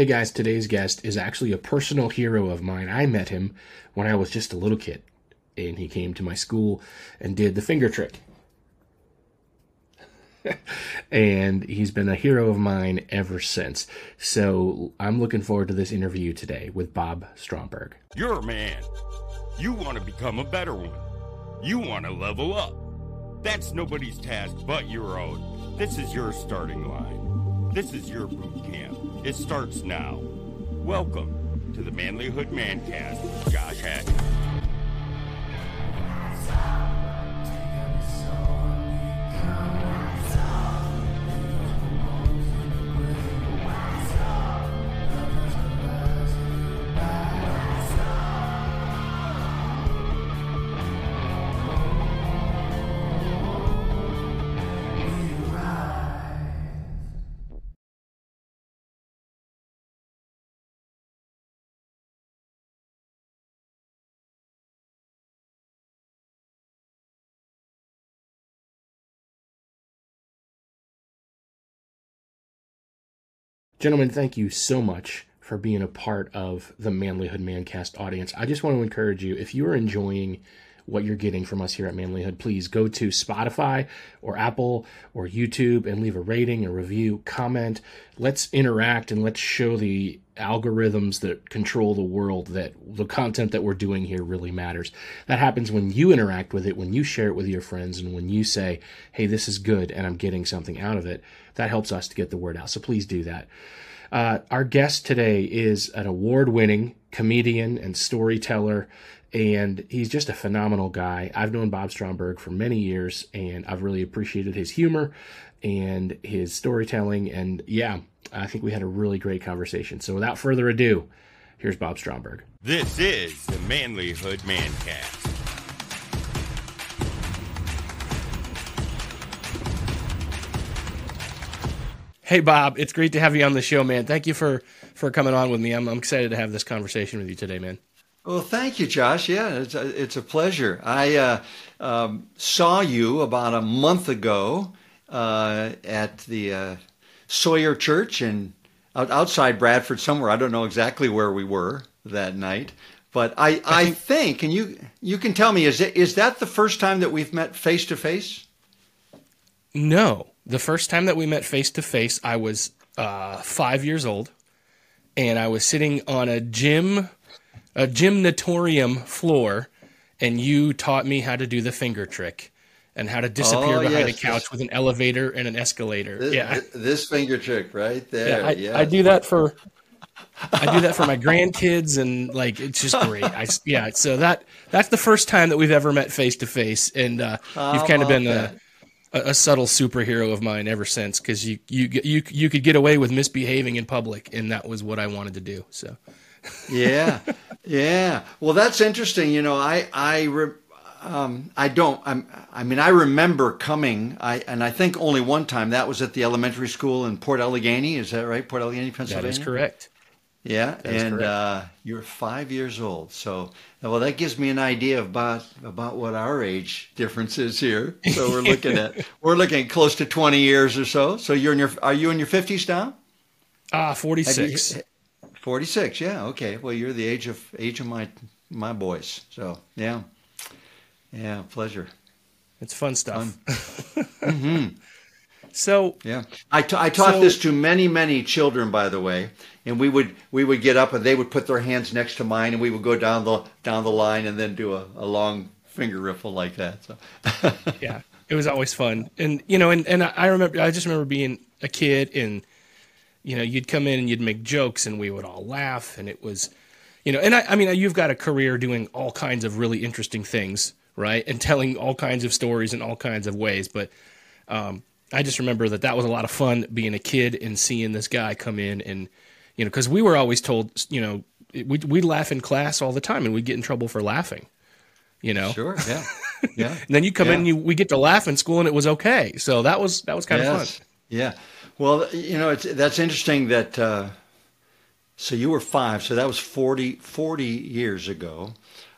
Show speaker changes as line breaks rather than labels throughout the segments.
Hey guys, today's guest is actually a personal hero of mine. I met him when I was just a little kid, and he came to my school and did the finger trick. and he's been a hero of mine ever since. So I'm looking forward to this interview today with Bob Stromberg.
You're a man. You want to become a better one. You want to level up. That's nobody's task but your own. This is your starting line. This is your boot camp. It starts now. Welcome to the Manlihood Mancast with Josh Hatcher.
Gentlemen, thank you so much for being a part of the Manlihood Mancast audience. I just want to encourage you if you are enjoying what you're getting from us here at Manlihood, please go to Spotify or Apple or YouTube and leave a rating, a review, comment. Let's interact and let's show the algorithms that control the world that the content that we're doing here really matters. That happens when you interact with it, when you share it with your friends, and when you say, hey, this is good and I'm getting something out of it. That helps us to get the word out. So please do that. Uh, our guest today is an award winning comedian and storyteller, and he's just a phenomenal guy. I've known Bob Stromberg for many years, and I've really appreciated his humor and his storytelling. And yeah, I think we had a really great conversation. So without further ado, here's Bob Stromberg.
This is the Manlihood Mancast.
Hey Bob, it's great to have you on the show, man. Thank you for for coming on with me. I'm, I'm excited to have this conversation with you today, man.
Well, thank you, Josh. Yeah, it's a, it's a pleasure. I uh, um, saw you about a month ago uh, at the uh, Sawyer Church in outside Bradford somewhere. I don't know exactly where we were that night, but I, I, think, think, and you you can tell me is it, is that the first time that we've met face to face?
No, the first time that we met face to face, I was uh, five years old, and I was sitting on a gym, a gymnatorium floor, and you taught me how to do the finger trick and how to disappear oh, behind yes, a couch with an elevator and an escalator.
This,
yeah,
this finger trick right there.
Yeah, I, yes. I do that for. I do that for my grandkids, and like it's just great. I yeah, so that that's the first time that we've ever met face to face, and uh, you've kind of been a, a, subtle superhero of mine ever since because you you you you could get away with misbehaving in public, and that was what I wanted to do. So.
Yeah, yeah. Well, that's interesting. You know, I I re- um, I don't. I'm, I mean, I remember coming. I and I think only one time. That was at the elementary school in Port Allegany. Is that right? Port Allegany, Pennsylvania.
That is correct.
Yeah, and uh, you're five years old. So, well, that gives me an idea about about what our age difference is here. So we're looking at we're looking at close to twenty years or so. So you're in your are you in your fifties now?
Ah, uh, forty six.
Forty six. Yeah. Okay. Well, you're the age of age of my my boys. So yeah, yeah. Pleasure.
It's fun stuff.
Fun. mm-hmm.
So
yeah, I, t- I taught so, this to many many children, by the way, and we would we would get up and they would put their hands next to mine, and we would go down the down the line and then do a, a long finger riffle like that. So
yeah, it was always fun, and you know, and and I remember I just remember being a kid, and you know, you'd come in and you'd make jokes, and we would all laugh, and it was, you know, and I, I mean, you've got a career doing all kinds of really interesting things, right, and telling all kinds of stories in all kinds of ways, but. Um, I just remember that that was a lot of fun being a kid and seeing this guy come in and you know because we were always told you know we we laugh in class all the time and we'd get in trouble for laughing you know?
Sure yeah. Yeah.
And then you come yeah. in and you, we get to laugh in school and it was okay. So that was that was kind yes. of fun.
Yeah well you know it's that's interesting that uh, so you were five so that was 40 40 years ago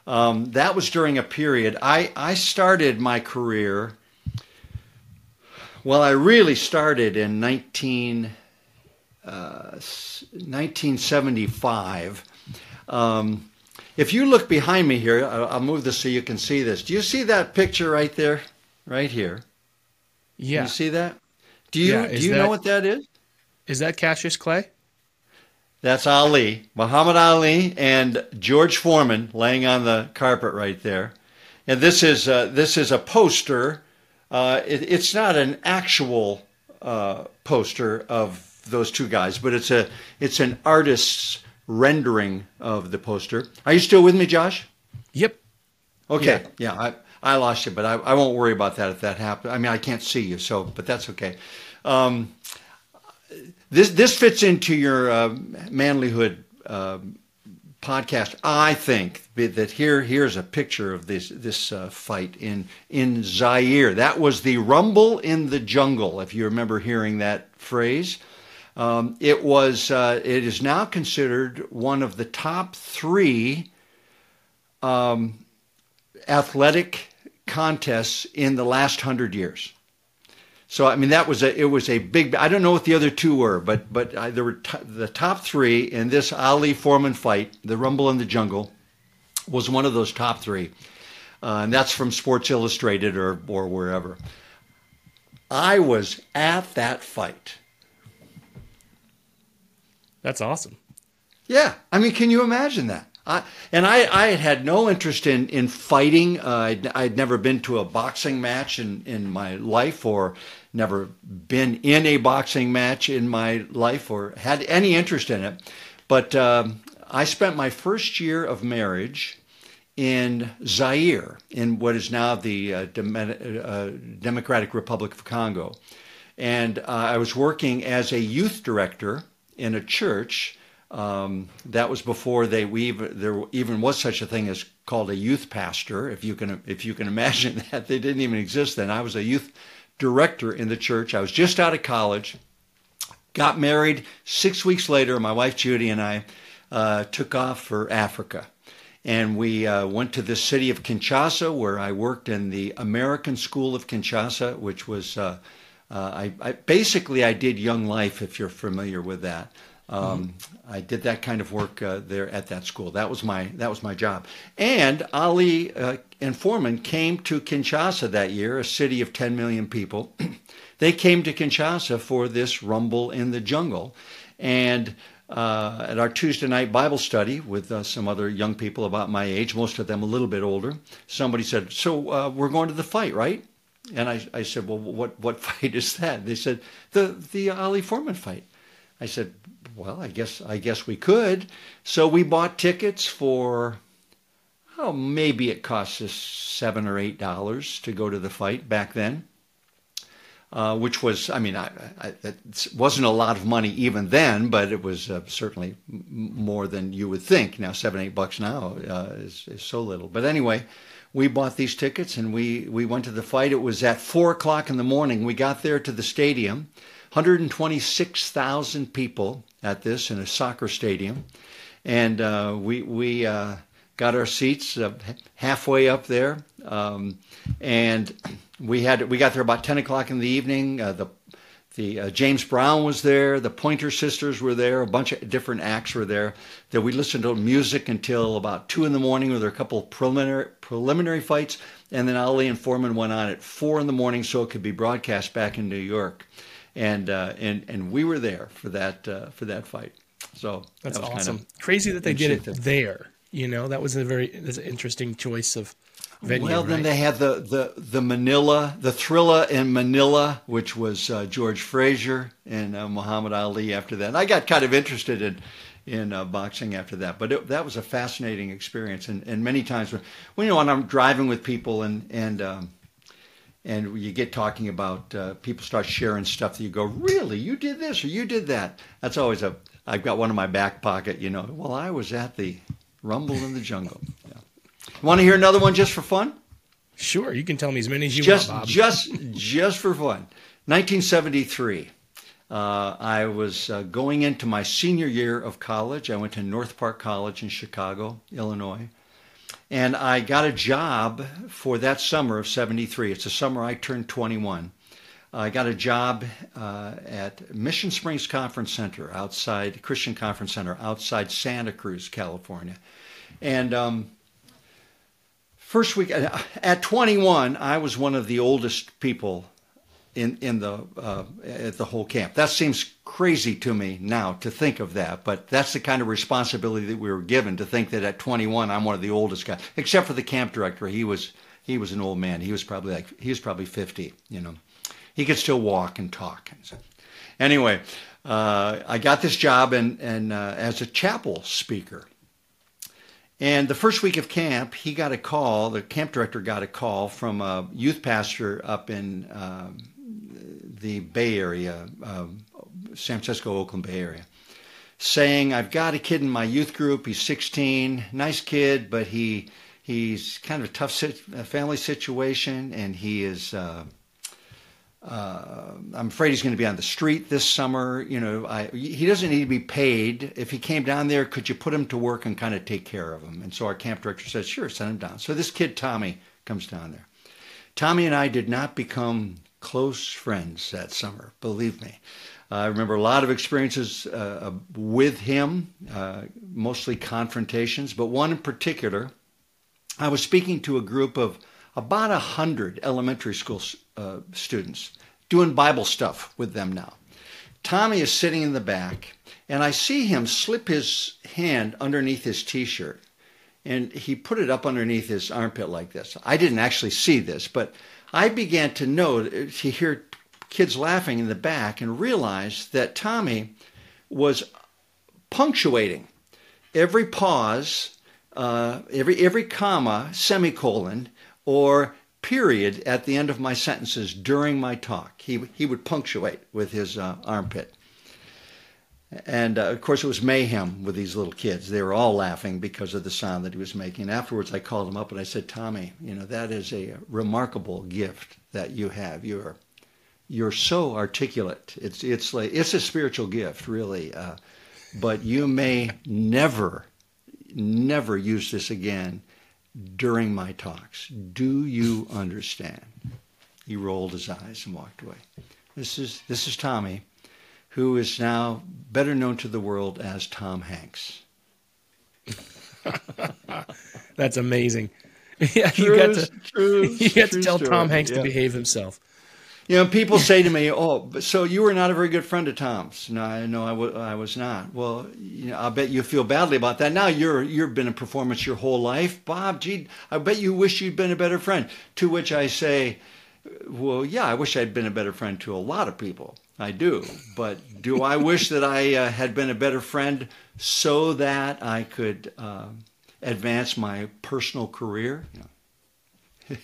um, that was during a period i i started my career well, I really started in 19, uh, 1975. Um, if you look behind me here, I'll move this so you can see this. Do you see that picture right there, right here?
Yeah.
Can you see that? Do you
Yeah,
do you
that-
know what that is?
Is that Cassius Clay?
That's Ali, Muhammad Ali, and George Foreman laying on the carpet right there. And this is uh, this is a poster. Uh, it, it's not an actual uh, poster of those two guys, but it's a it's an artist's rendering of the poster. Are you still with me, Josh?
Yep.
Okay, yeah, I, I lost you, but I, I won't worry about that if that happens. I mean, I can't see you, so but that's okay. Um, this this fits into your uh, manlihood uh, podcast. I think that here here's a picture of this this uh, fight in in Zaire. That was the rumble in the jungle. If you remember hearing that phrase. Um, it was. Uh, it is now considered one of the top three um, athletic contests in the last hundred years. So I mean that was a it was a big. I don't know what the other two were, but but I, there were t- the top three in this Ali Foreman fight, the Rumble in the Jungle, was one of those top three, uh, and that's from Sports Illustrated or or wherever. I was at that fight.
That's awesome.
Yeah, I mean, can you imagine that? I, and I, I had no interest in in fighting. Uh, I'd, I'd never been to a boxing match in, in my life, or never been in a boxing match in my life, or had any interest in it. But um, I spent my first year of marriage in Zaire, in what is now the uh, Dem- uh, Democratic Republic of Congo, and uh, I was working as a youth director in a church. Um, that was before they we even, there even was such a thing as called a youth pastor. If you can if you can imagine that, they didn't even exist then. I was a youth director in the church. I was just out of college, got married. Six weeks later, my wife Judy and I uh, took off for Africa. And we uh, went to the city of Kinshasa, where I worked in the American School of Kinshasa, which was uh, uh, I, I basically I did Young Life, if you're familiar with that. Um, I did that kind of work uh, there at that school. That was my that was my job. And Ali uh, and Foreman came to Kinshasa that year, a city of 10 million people. they came to Kinshasa for this rumble in the jungle, and uh, at our Tuesday night Bible study with uh, some other young people about my age, most of them a little bit older. Somebody said, "So uh, we're going to the fight, right?" And I, I said, "Well, what what fight is that?" They said, "The the Ali Foreman fight." I said, "Well, I guess I guess we could." So we bought tickets for oh maybe it cost us seven or eight dollars to go to the fight back then, uh, which was I mean I, I, it wasn't a lot of money even then, but it was uh, certainly more than you would think. Now seven eight bucks now uh, is, is so little, but anyway. We bought these tickets and we, we went to the fight. It was at four o'clock in the morning. We got there to the stadium. 126,000 people at this in a soccer stadium, and uh, we we uh, got our seats uh, halfway up there, um, and we had we got there about 10 o'clock in the evening. Uh, the the uh, James Brown was there, the Pointer Sisters were there, a bunch of different acts were there. That we listened to music until about two in the morning. Where there were a couple of preliminary preliminary fights, and then Ali and Foreman went on at four in the morning so it could be broadcast back in New York and uh, and and we were there for that uh, for that fight. So
That's
that was
awesome.
Kind
Crazy that they did it there. You know, that was a very that's an interesting choice of
of,
venue.
well, then
right?
they had the the the Manila, the Thrilla in Manila, which was uh, George Frazier and uh, Muhammad Ali. After that, and I got kind of interested in. In uh, boxing after that, but it, that was a fascinating experience, and, and many times when, when you know when I'm driving with people and and um, and you get talking about uh, people start sharing stuff that you go, really, you did this or you did that. That's always a. I've got one in my back pocket, you know. Well, I was at the Rumble in the Jungle. Yeah. Want to hear another one just for fun?
Sure, you can tell me as many as you
just,
want, Bob.
just, just for fun. 1973. Uh, I was uh, going into my senior year of college. I went to North Park College in Chicago, Illinois. And I got a job for that summer of 73. It's the summer I turned 21. I got a job uh, at Mission Springs Conference Center outside Christian Conference Center outside Santa Cruz, California, and um, first week at 21, I was one of the oldest people in in the uh, at the whole camp. That seems crazy to me now to think of that, but that's the kind of responsibility that we were given to think that at 21 I'm one of the oldest guys, except for the camp director. He was he was an old man. He was probably like he was probably 50. You know, he could still walk and talk. Anyway, uh, I got this job and and uh, as a chapel speaker. And the first week of camp, he got a call. The camp director got a call from a youth pastor up in um, the Bay Area, um, San Francisco, Oakland Bay Area, saying, "I've got a kid in my youth group. He's 16, nice kid, but he he's kind of a tough family situation, and he is." Uh, uh, I'm afraid he's going to be on the street this summer. You know, I, he doesn't need to be paid. If he came down there, could you put him to work and kind of take care of him? And so our camp director says, sure, send him down. So this kid, Tommy, comes down there. Tommy and I did not become close friends that summer, believe me. Uh, I remember a lot of experiences uh, with him, uh, mostly confrontations, but one in particular. I was speaking to a group of about a hundred elementary school uh, students, doing Bible stuff with them now. Tommy is sitting in the back, and I see him slip his hand underneath his T-shirt, and he put it up underneath his armpit like this. I didn't actually see this, but I began to know, to hear kids laughing in the back and realize that Tommy was punctuating every pause, uh, every, every comma, semicolon, or period at the end of my sentences during my talk. He, he would punctuate with his uh, armpit. And uh, of course, it was mayhem with these little kids. They were all laughing because of the sound that he was making. Afterwards, I called him up and I said, Tommy, you know, that is a remarkable gift that you have. You're, you're so articulate. It's, it's, like, it's a spiritual gift, really. Uh, but you may never, never use this again during my talks. Do you understand? He rolled his eyes and walked away. This is, this is Tommy who is now better known to the world as Tom Hanks.
That's amazing. Yeah, you got to true, you got to tell story. Tom Hanks yeah. to behave himself.
You know, people say to me, "Oh, so you were not a very good friend of Tom's?" No, I no, I, w- I was not. Well, you know, I bet you feel badly about that. Now you're you've been in performance your whole life, Bob. Gee, I bet you wish you'd been a better friend. To which I say, "Well, yeah, I wish I'd been a better friend to a lot of people." I do. But do I wish that I uh, had been a better friend so that I could uh, advance my personal career?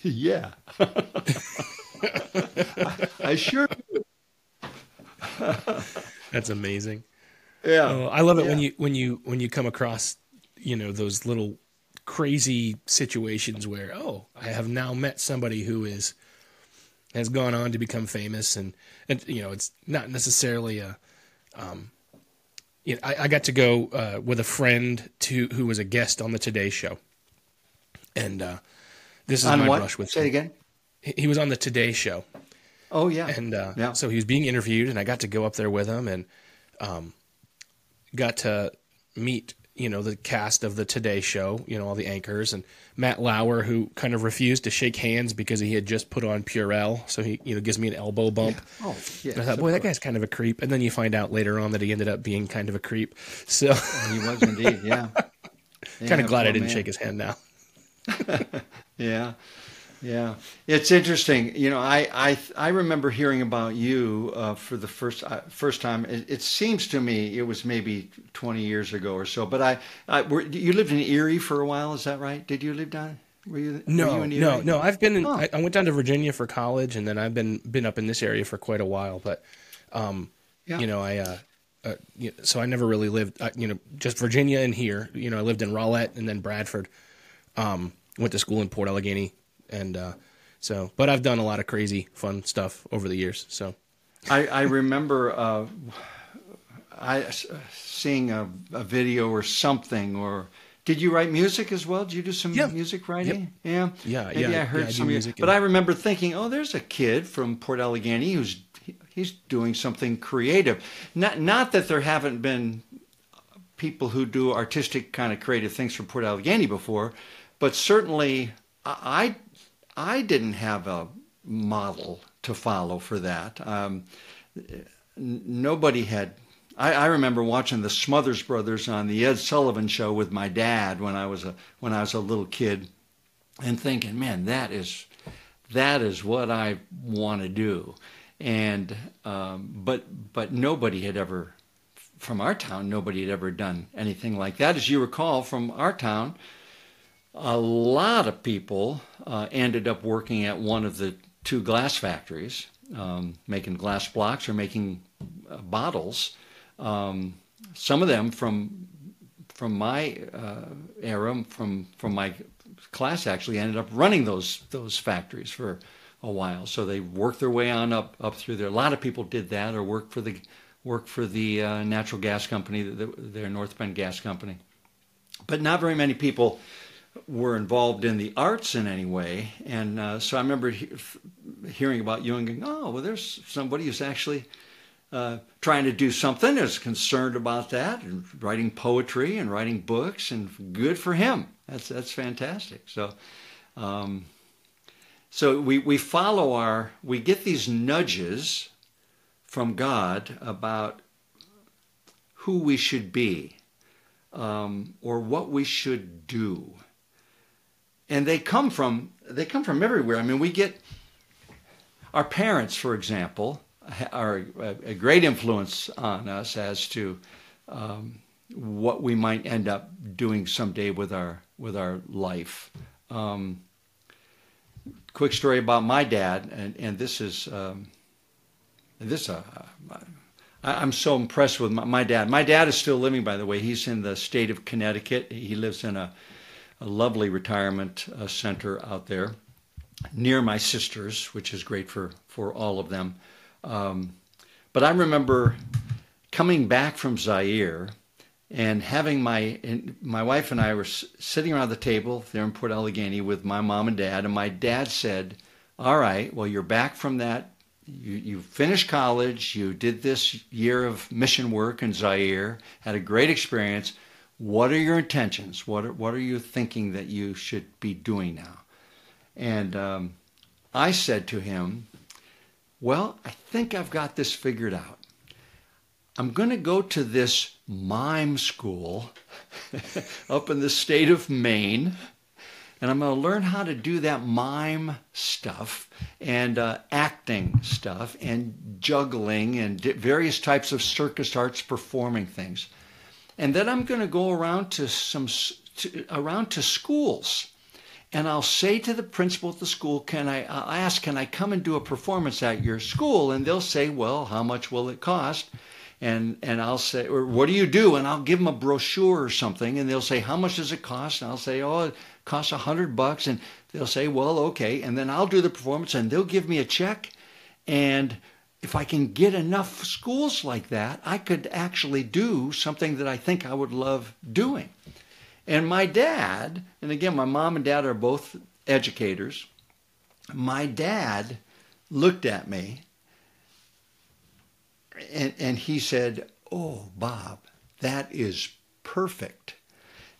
yeah. I, I, sure do.
That's amazing.
Yeah.
Oh, I love it yeah. when you when you when you come across, you know, those little crazy situations where, oh, I have now met somebody who is has gone on to become famous, and and you know it's not necessarily a. Um, you know, I, I got to go uh, with a friend to who was a guest on the Today Show, and uh, this is
on
my
what?
brush with.
Say it again.
He was on the Today Show.
Oh yeah,
and uh,
yeah.
so he was being interviewed, and I got to go up there with him, and um, got to meet you know the cast of the Today Show, you know all the anchors, and Matt Lauer, who kind of refused to shake hands because he had just put on Purell, so he you know gives me an elbow bump.
Yeah. Oh, yeah.
I thought, boy, that guy's kind of a creep, and then you find out later on that he ended up being kind of a creep. So
he was indeed, yeah.
kind of glad I didn't man. shake his hand now.
yeah. Yeah, it's interesting. You know, I I, I remember hearing about you uh, for the first uh, first time. It, it, seems to me it was maybe twenty years ago or so. But I, I were, you lived in Erie for a while. Is that right? Did you live down? Were you?
No,
were you
no, no. I've been. In, oh. I, I, went down to Virginia for college, and then I've been been up in this area for quite a while. But, um, yeah. you know, I. Uh, uh, so I never really lived, uh, you know, just Virginia and here. You know, I lived in Rowlett and then Bradford. Um, went to school in Port Allegany and uh, so, but I've done a lot of crazy, fun stuff over the years. So,
I, I remember uh, I seeing a, a, video or something, or Did you write music as well? Did you do some
Yeah.
music writing? Yeah.
Yeah,
Maybe
yeah,
I heard
yeah, I
some
music
But I remember thinking, oh, there's a kid from Port Allegany who's he's doing something creative. Not not that there haven't been people who do artistic kind of creative things from Port Allegany before, but certainly I I didn't have a model to follow for that. Um, nobody had. I, I remember watching the Smothers Brothers on the Ed Sullivan Show with my dad when I was a when I was a little kid, and thinking, man, that is that is what I want to do. And um, but but nobody had ever from our town, nobody had ever done anything like that. As you recall from our town, a lot of people uh, ended up working at one of the two glass factories, um, making glass blocks or making uh, bottles. Um, some of them from from my uh, era, from from my class, actually ended up running those those factories for a while. So they worked their way on up up through there. A lot of people did that, or worked for the worked for the uh, natural gas company, the, their North Penn Gas Company. But not very many people were involved in the arts in any way. And uh, so I remember he- hearing about you and going, oh, well, there's somebody who's actually uh, trying to do something, is concerned about that, and writing poetry and writing books, and good for him. That's that's fantastic. So, um, so we we follow our we get these nudges from God about who we should be um, or what we should do, and they come from they come from everywhere. I mean, we get our parents, for example, are a, great influence on us as to um, what we might end up doing someday with our with our life. Um, quick story about my dad, and, and this is um, this uh, I, I'm so impressed with my, my dad. My dad is still living, by the way. He's in the state of Connecticut. He lives in a, a lovely retirement uh, center out there near my sisters, which is great for for all of them. Um, but I remember coming back from Zaire and having my and my wife and I were sitting around the table there in Port Allegany with my mom and dad, and my dad said, "All right, well, you're back from that. You you finished college. You did this year of mission work in Zaire. Had a great experience. What are your intentions? What are, what are you thinking that you should be doing now?" And um, I said to him, Well, I think I've got this figured out. I'm going to go to this mime school up in the state of Maine, and I'm going to learn how to do that mime stuff and uh, acting stuff and juggling and various types of circus arts performing things. And then I'm going to go around to some to, around to schools and I'll say to the principal at the school, "Can I?" Uh, I'll ask, "Can I come and do a performance at your school?" And they'll say, "Well, how much will it cost?" And and I'll say, "Or what do you do?" And I'll give them a brochure or something, and they'll say, "How much does it cost?" And I'll say, "Oh, it costs a hundred bucks." And they'll say, "Well, okay." And then I'll do the performance, and they'll give me a check, and if I can get enough schools like that, I could actually do something that I think I would love doing. And my dad, and again, my mom and dad are both educators. My dad looked at me and, and he said, Oh, Bob, that is perfect.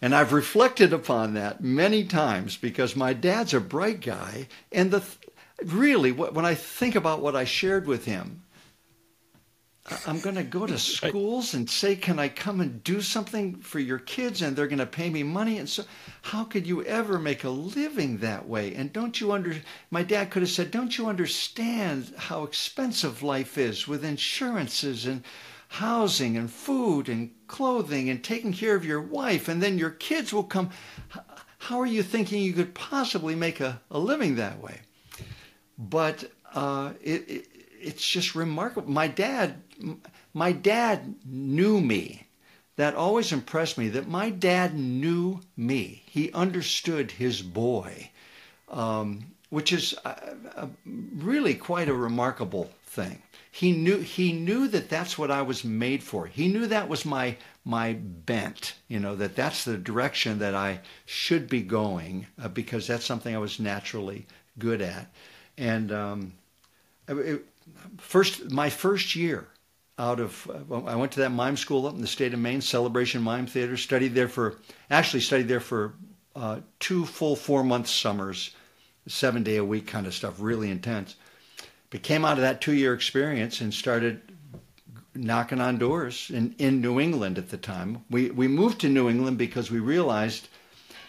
And I've reflected upon that many times because my dad's a bright guy. And the really, when I think about what I shared with him, I'm going to go to schools and say, "Can I come and do something for your kids?" And they're going to pay me money. And so, how could you ever make a living that way? And don't you under? My dad could have said, "Don't you understand how expensive life is with insurances and housing and food and clothing and taking care of your wife, and then your kids will come." How are you thinking you could possibly make a, a living that way? But uh, it, it it's just remarkable. My dad, my dad knew me. That always impressed me. That my dad knew me. He understood his boy, um, which is a, a, really quite a remarkable thing. He knew he knew that that's what I was made for. He knew that was my my bent. You know that that's the direction that I should be going uh, because that's something I was naturally good at. And um, it, first my first year out of I went to that mime school up in the state of Maine, Celebration Mime Theater. Studied there for actually studied there for uh, two full four month summers, seven day a week kind of stuff, really intense. But came out of that two year experience and started knocking on doors in, in New England at the time. We we moved to New England because we realized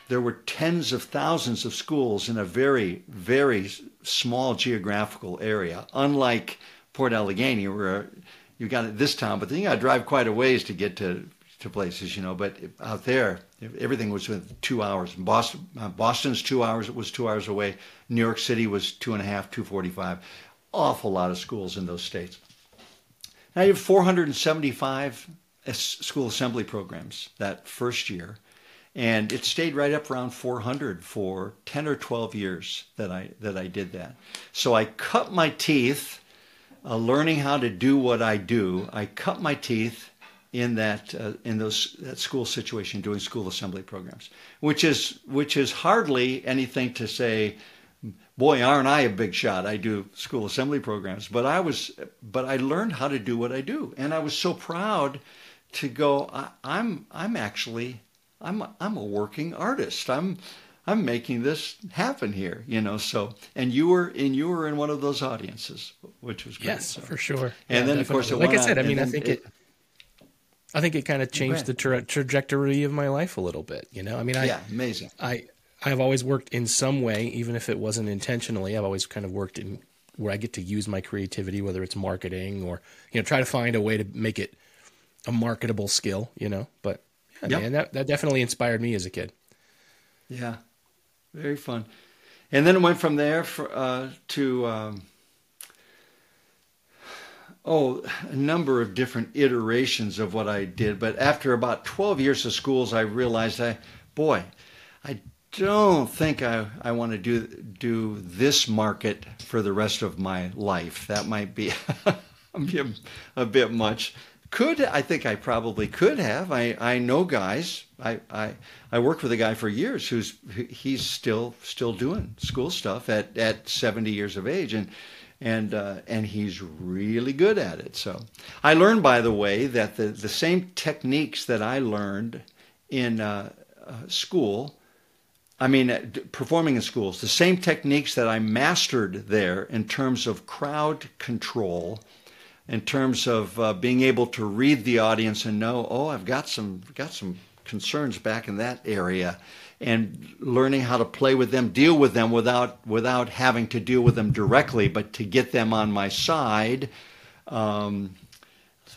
there were tens of thousands of schools in a very very small geographical area, unlike Port Allegany, where you got it this town, but then you got to drive quite a ways to get to to places, you know. But out there, everything was within two hours. Boston, uh, Boston's two hours. It was two hours away. New York City was two and a half, two forty-five. Awful lot of schools in those states. Now you have 475 school assembly programs that first year, and it stayed right up around 400 for 10 or 12 years that I that I did that. So I cut my teeth uh, learning how to do what I do. I cut my teeth in that uh, in those that school situation doing school assembly programs which is which is hardly anything to say boy aren't i a big shot i do school assembly programs but i was but i learned how to do what i do and i was so proud to go I, i'm i'm actually i'm a, i'm a working artist i'm i'm making this happen here you know so and you were and you were in one of those audiences which was great
yes
so.
for sure
and
yeah,
then definitely. of course
like i said
on,
i mean i think it, it I think it kind of changed the tra- trajectory of my life a little bit. You know, I mean, I
yeah, amazing.
I I've always worked in some way, even if it wasn't intentionally. I've always kind of worked in where I get to use my creativity, whether it's marketing or you know, try to find a way to make it a marketable skill. You know, but yeah, yep. man, that that definitely inspired me as a kid.
Yeah, very fun. And then it went from there for, uh, to. Um, oh, a number of different iterations of what I did. But after about 12 years of schools, I realized I, boy, I don't think I, I want to do do this market for the rest of my life. That might be a, a bit much. Could I think I probably could have. I, I know guys. I, I I worked with a guy for years who's he's still still doing school stuff at, at 70 years of age and and uh, and he's really good at it. So I learned, by the way, that the the same techniques that I learned in uh, uh, school, I mean, uh, performing in schools, the same techniques that I mastered there in terms of crowd control. In terms of uh, being able to read the audience and know, oh, I've got some got some concerns back in that area, and learning how to play with them, deal with them without without having to deal with them directly, but to get them on my side. Um,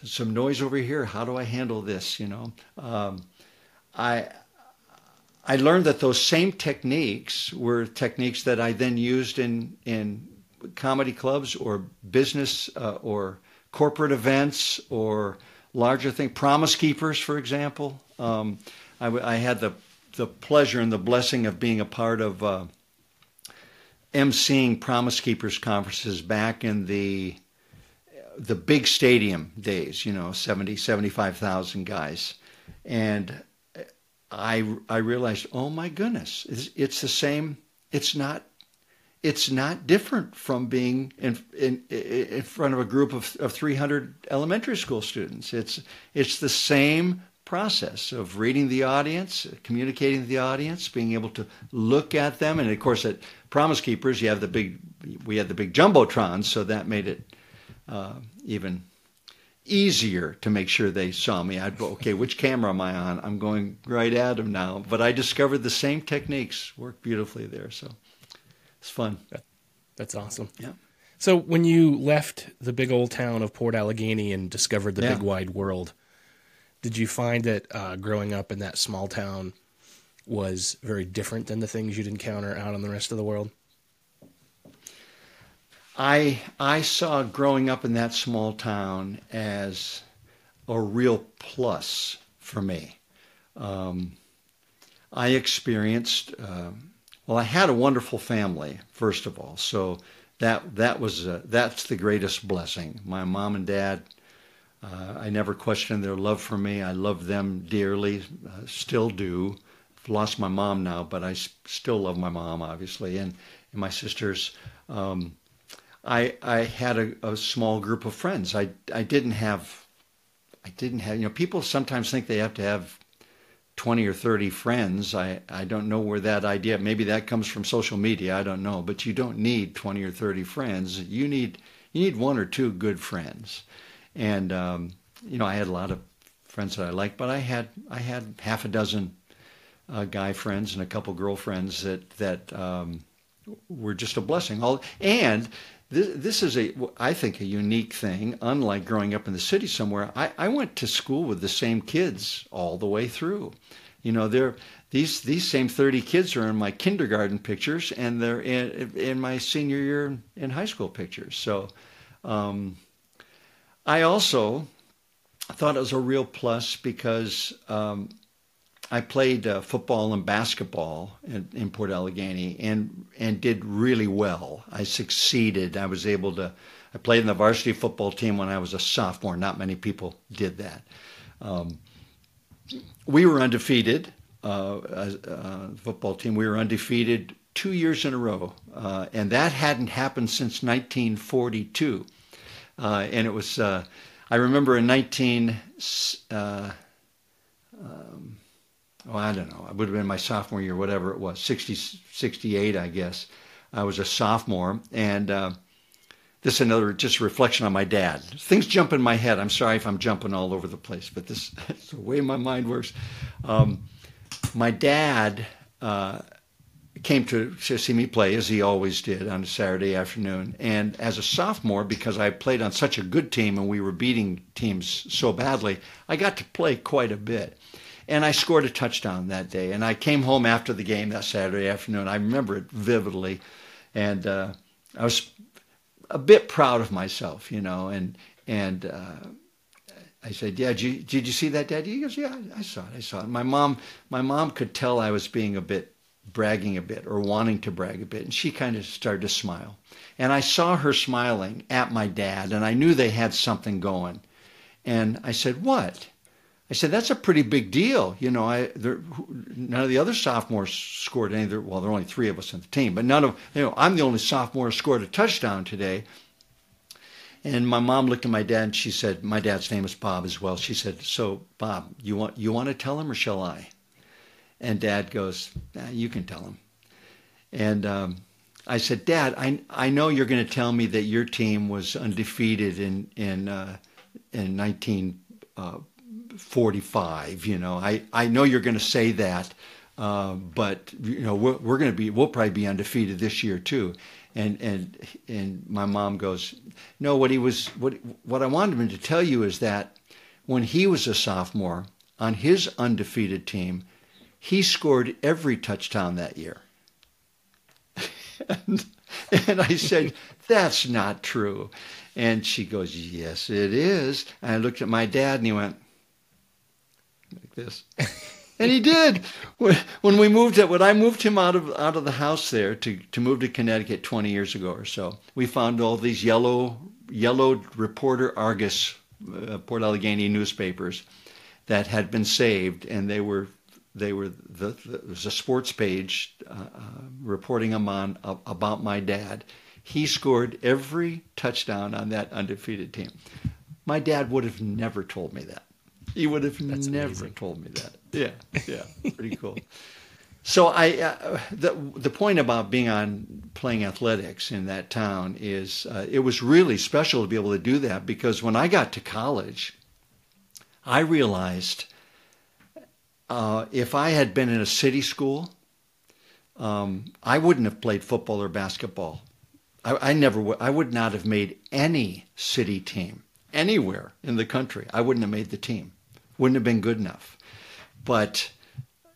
some noise over here. How do I handle this? You know, um, I I learned that those same techniques were techniques that I then used in in comedy clubs or business uh, or corporate events or larger things. Promise keepers, for example. Um, I, I had the the pleasure and the blessing of being a part of uh, emceeing Promise Keepers conferences back in the the big stadium days, you know, 70, 75,000 guys. And I, I realized, oh my goodness, it's, it's the same. It's not, it's not different from being in, in, in front of a group of, of 300 elementary school students. It's, it's the same process of reading the audience, communicating to the audience, being able to look at them, and of course at Promise Keepers you have the big, we had the big jumbotrons, so that made it uh, even easier to make sure they saw me. I'd go, okay, which camera am I on? I'm going right at them now. But I discovered the same techniques work beautifully there, so it's fun.
That's awesome.
Yeah.
So when you left the big old town of Port Allegany and discovered the yeah. big wide world, did you find that uh, growing up in that small town was very different than the things you'd encounter out in the rest of the world?
I I saw growing up in that small town as a real plus for me. Um, I experienced uh, well, I had a wonderful family, first of all. So that that was uh, that's the greatest blessing. My mom and dad. Uh, I never questioned their love for me. I loved them dearly, uh, still do. I've lost my mom now, but I still love my mom, obviously, and, and my sisters. Um, I I had a, a small group of friends. I I didn't have I didn't have you know people sometimes think they have to have 20 or 30 friends. I, I don't know where that idea, maybe that comes from social media, I don't know, but you don't need 20 or 30 friends. You need, you need one or two good friends. And, um, you know, I had a lot of friends that I liked, but I had, I had half a dozen uh, guy friends and a couple girlfriends that, that um, were just a blessing. All, and this, this is a, I think, a unique thing. Unlike growing up in the city somewhere, I, I went to school with the same kids all the way through. You know, they're these these same 30 kids are in my kindergarten pictures, and they're in in my senior year in high school pictures. So, um, I also thought it was a real plus because um, I played uh, football and basketball in, in, Port Allegany and and did really well. I succeeded. I was able to. I played in the varsity football team when I was a sophomore. Not many people did that. Um, we were undefeated. Uh, uh, football team, we were undefeated two years in a row, uh, and that hadn't happened since 1942. Uh, and it was. Uh, I remember in 19. Um, oh, I don't know, it would have been my sophomore year, whatever it was, 60, 68, I guess. I was a sophomore, and uh, this is another just reflection on my dad. Things jump in my head. I'm sorry if I'm jumping all over the place, but this is the way my mind works. Um, my dad uh, came to, to see me play, as he always did, on a Saturday afternoon. And as a sophomore, because I played on such a good team and we were beating teams so badly, I got to play quite a bit and I scored a touchdown that day. And I came home after the game that Saturday afternoon. I remember it vividly, and uh, I was a bit proud of myself, you know. And and uh, I said, "Yeah, did you, did you see that, Dad?" He goes, "Yeah, I saw it. I saw it." My mom, my mom could tell I was being a bit bragging a bit or wanting to brag a bit, and she kind of started to smile. And I saw her smiling at my dad, and I knew they had something going. And I said, "What?" I said, that's a pretty big deal. You know, I there, none of the other sophomores scored any. Well, there are only three of us on the team, but none of you know. I'm the only sophomore who scored a touchdown today. And my mom looked at my dad and she said, my dad's name is Bob as well. She said, so Bob, you want you want to tell him or shall I? And Dad goes, nah, you can tell him. And um, I said, Dad, I I know you're going to tell me that your team was undefeated in in uh, in 19. Uh, 45. You know, I, I know you're going to say that, uh, but you know we're, we're going to be we'll probably be undefeated this year too. And and and my mom goes, no. What he was what what I wanted him to tell you is that when he was a sophomore on his undefeated team, he scored every touchdown that year. and, and I said, that's not true. And she goes, yes, it is. And I looked at my dad and he went, like this. and he did. When we moved it, when I moved him out of out of the house there to, to move to Connecticut 20 years ago or so, we found all these yellow yellowed Reporter Argus uh, Port Allegany newspapers that had been saved, and they were they were the, the there was a sports page uh, uh, reporting them on uh, about my dad. He scored every touchdown on that undefeated team. My dad would have never told me that. He would have That's never amazing. told me that. Yeah, yeah, pretty cool. So I, uh, the the point about being on playing athletics in that town is uh, it was really special to be able to do that because when I got to college, I realized uh, if I had been in a city school, um, I wouldn't have played football or basketball. I, I never, w- I would not have made any city team anywhere in the country. I wouldn't have made the team wouldn't have been good enough. But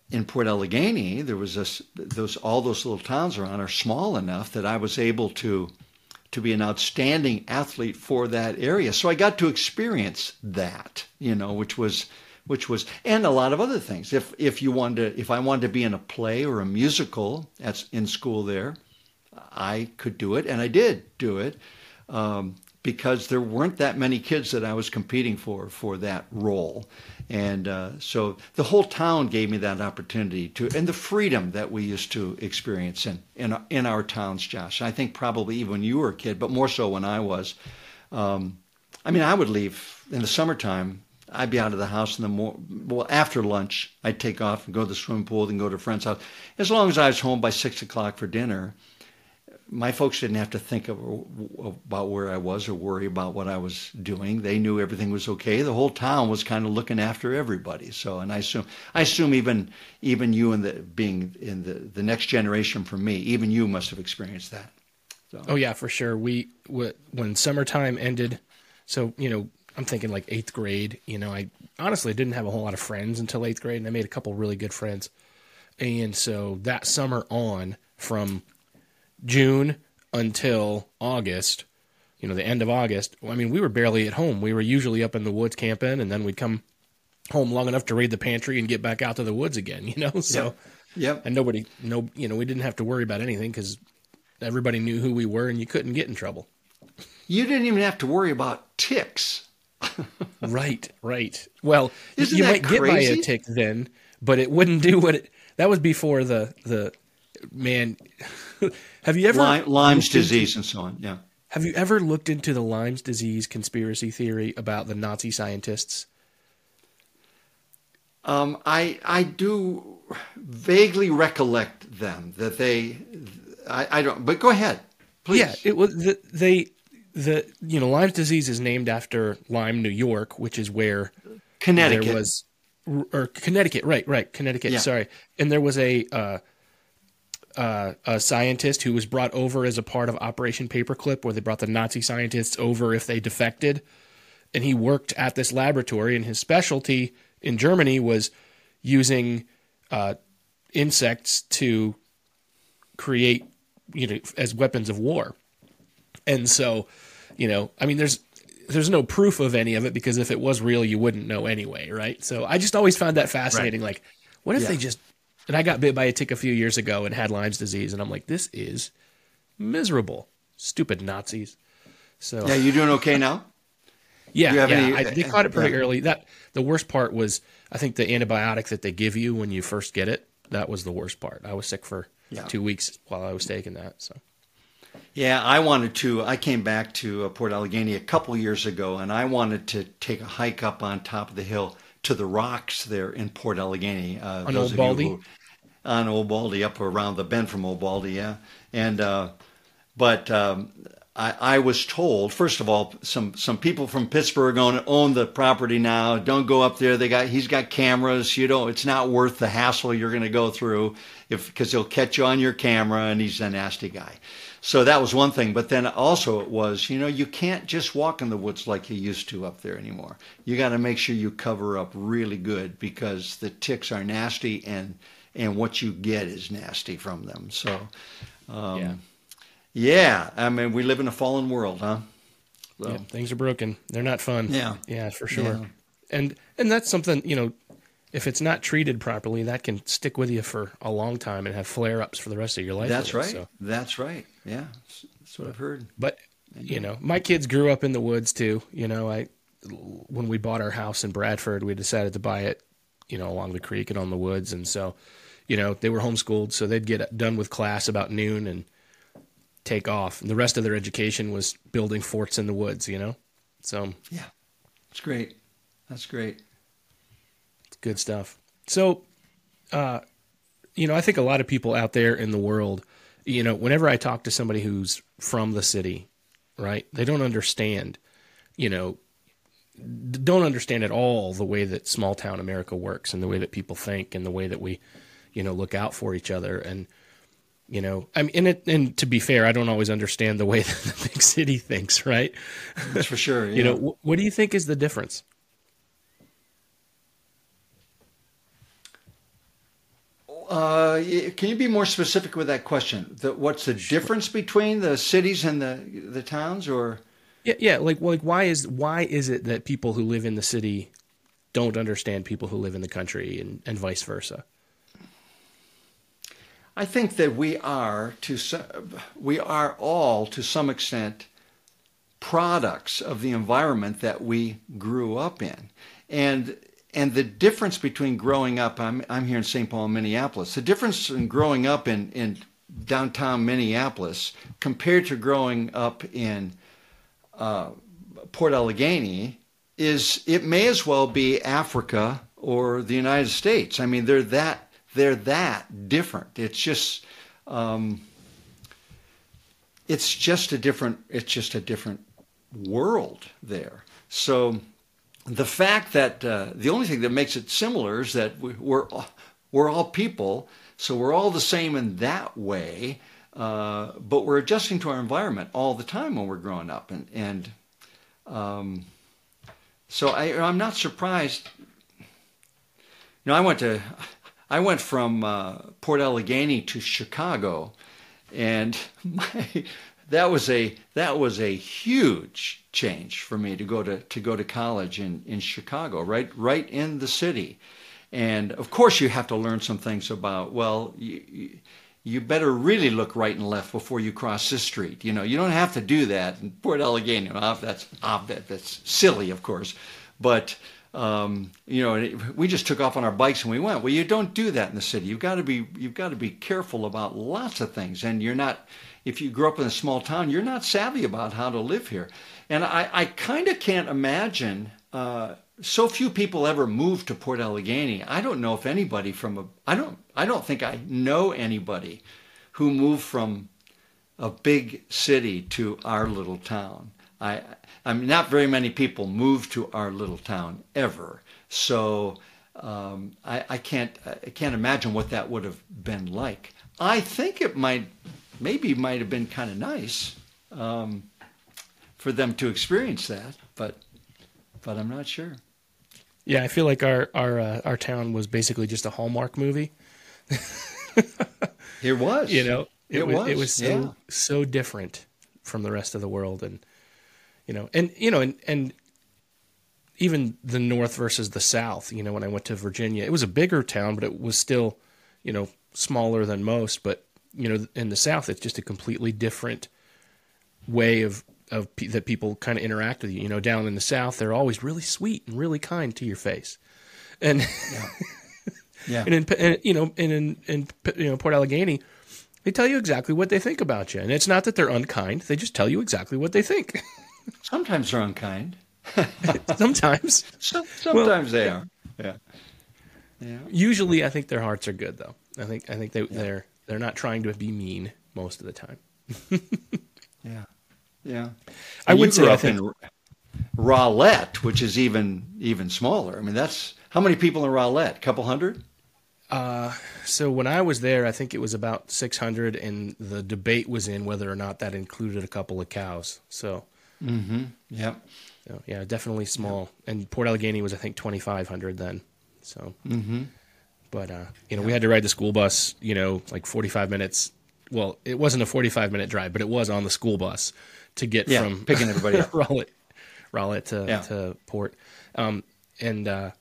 in Port Allegany, there was this, those all those little towns around are small enough that I was able to to be an outstanding athlete for that area. So I got to experience that, you know, which was which was and a lot of other things. If if you wanted to, if I wanted to be in a play or a musical at in school there, I could do it, and I did do it. Um, because there weren't that many kids that I was competing for for that role. And uh, so the whole town gave me that opportunity to, and the freedom that we used to experience in, in, in our towns, Josh. I think probably even when you were a kid, but more so when I was. Um, I mean, I would leave in the summertime. I'd be out of the house in the more well after lunch. I'd take off and go to the swimming pool, and go to a friend's house. As long as I was home by six o'clock for dinner, my folks didn't have to think of, about where I was or worry about what I was doing. They knew everything was okay. The whole town was kind of looking after everybody. So, and I assume, I assume even even you and the being in the the next generation from me, even you must have experienced that.
So. Oh yeah, for sure. We when summertime ended, so you know, I'm thinking like eighth grade. You know, I honestly didn't have a whole lot of friends until eighth grade, and I made a couple really good friends. And so that summer on, from June until August, you know, the end of August, I mean, we were barely at home. We were usually up in the woods camping, and then we'd come home long enough to raid the pantry and get back out to the woods again, you know? So,
yep. yep.
And nobody, no, you know, we didn't have to worry about anything because everybody knew who we were and you couldn't get in trouble.
You didn't even have to worry about ticks.
right, right. Well, Isn't you might crazy? get by a tick then, but it wouldn't do what it, that was before the, the, man, have you ever
Lyme, Lyme's disease into, and so on? Yeah.
Have you ever looked into the Lyme's disease conspiracy theory about the Nazi scientists?
Um, I I do vaguely recollect them that they I, I don't but go ahead please
yeah it was the, they the you know Lyme's disease is named after Lyme New York which is where
Connecticut
there was or Connecticut right right Connecticut yeah. sorry and there was a uh, uh, a scientist who was brought over as a part of Operation Paperclip, where they brought the Nazi scientists over if they defected. And he worked at this laboratory, and his specialty in Germany was using uh, insects to create, you know, as weapons of war. And so, you know, I mean, there's there's no proof of any of it because if it was real, you wouldn't know anyway, right? So I just always found that fascinating. Right. Like, what if yeah. they just and I got bit by a tick a few years ago and had Lyme's disease, and I'm like, this is miserable. Stupid Nazis. So
yeah, you doing okay now?
yeah, yeah. Any, I, they caught it pretty yeah. early. That the worst part was I think the antibiotic that they give you when you first get it. That was the worst part. I was sick for yeah. two weeks while I was taking that. So.
Yeah, I wanted to. I came back to uh, Port Allegany a couple years ago, and I wanted to take a hike up on top of the hill to the rocks there in Port Allegany.
Uh, on Old Baldy? Who,
on Old Baldy, up around the bend from Old Baldy, yeah. And uh, but um, I, I, was told, first of all, some some people from Pittsburgh own own the property now. Don't go up there. They got he's got cameras. You know, it's not worth the hassle you're going to go through if because he'll catch you on your camera, and he's a nasty guy. So that was one thing. But then also it was, you know, you can't just walk in the woods like you used to up there anymore. You got to make sure you cover up really good because the ticks are nasty and and what you get is nasty from them. So, um, yeah. yeah, I mean, we live in a fallen world, huh?
So. Yeah, things are broken. They're not fun.
Yeah,
yeah, for sure. Yeah. And and that's something you know, if it's not treated properly, that can stick with you for a long time and have flare ups for the rest of your life.
That's right. So. That's right. Yeah, that's what I've heard.
But you know, my kids grew up in the woods too. You know, I when we bought our house in Bradford, we decided to buy it, you know, along the creek and on the woods, and so you know, they were homeschooled, so they'd get done with class about noon and take off. And the rest of their education was building forts in the woods, you know? So,
yeah, it's great. That's great.
Good stuff. So, uh, you know, I think a lot of people out there in the world, you know, whenever I talk to somebody who's from the city, right, they don't understand, you know, don't understand at all the way that small town America works and the way that people think and the way that we you know, look out for each other. And, you know, I mean, and, it, and to be fair, I don't always understand the way that the big city thinks, right?
That's for sure.
Yeah. you know, wh- what do you think is the difference?
Uh, can you be more specific with that question? The, what's the difference between the cities and the the towns, or?
Yeah, yeah. Like, like, why is why is it that people who live in the city don't understand people who live in the country and, and vice versa.
I think that we are to we are all to some extent products of the environment that we grew up in, and and the difference between growing up I'm I'm here in St. Paul, Minneapolis. The difference in growing up in in downtown Minneapolis compared to growing up in uh, Port Allegany is it may as well be Africa or the United States. I mean, they're that they're that different. It's just um, it's just a different it's just a different world there. So the fact that uh, the only thing that makes it similar is that we're we're all people, so we're all the same in that way. Uh, but we're adjusting to our environment all the time when we're growing up, and and um, so I, I'm not surprised. You know, I went to I went from uh, Port Allegany to Chicago, and my, that was a that was a huge change for me to go to to go to college in in Chicago, right right in the city, and of course you have to learn some things about well. You, you better really look right and left before you cross this street. You know, you don't have to do that in Port Allegany. That's that's silly, of course, but um, you know, we just took off on our bikes and we went. Well, you don't do that in the city. You've got to be you've got to be careful about lots of things, and you're not. If you grew up in a small town, you're not savvy about how to live here. And I, I kind of can't imagine. Uh, so few people ever move to Port Allegany. I don't know if anybody from a. I don't. I don't think I know anybody who moved from a big city to our little town. I, I mean, not very many people move to our little town ever. So um, I, I, can't, I can't imagine what that would have been like. I think it might, maybe might have been kind of nice um, for them to experience that, but, but I'm not sure.
Yeah, I feel like our our uh, our town was basically just a Hallmark movie.
it was,
you know, it, it was, was, it was so yeah. so different from the rest of the world, and you know, and you know, and and even the North versus the South. You know, when I went to Virginia, it was a bigger town, but it was still, you know, smaller than most. But you know, in the South, it's just a completely different way of of that people kind of interact with you. You know, down in the South, they're always really sweet and really kind to your face, and yeah, yeah. and in and, you know, and in in you know Port Allegany, they tell you exactly what they think about you, and it's not that they're unkind; they just tell you exactly what they think.
Sometimes they're unkind.
sometimes.
So, sometimes well, they are. Yeah.
Yeah. Usually, I think their hearts are good, though. I think I think they, yeah. they're they're not trying to be mean most of the time.
yeah. Yeah.
I would say I think,
in Roulette, which is even even smaller. I mean, that's how many people in? A couple hundred.
Uh, so when I was there, I think it was about 600, and the debate was in whether or not that included a couple of cows. So
Mm-hmm. Yep.
So yeah, definitely small. Yep. And Port Allegany was I think twenty five hundred then. So.
Mm-hmm.
But uh, you know, yep. we had to ride the school bus. You know, like forty five minutes. Well, it wasn't a forty five minute drive, but it was on the school bus to get
yeah,
from
picking everybody up
Roulette, Roulette to yeah. to Port. Um, and uh,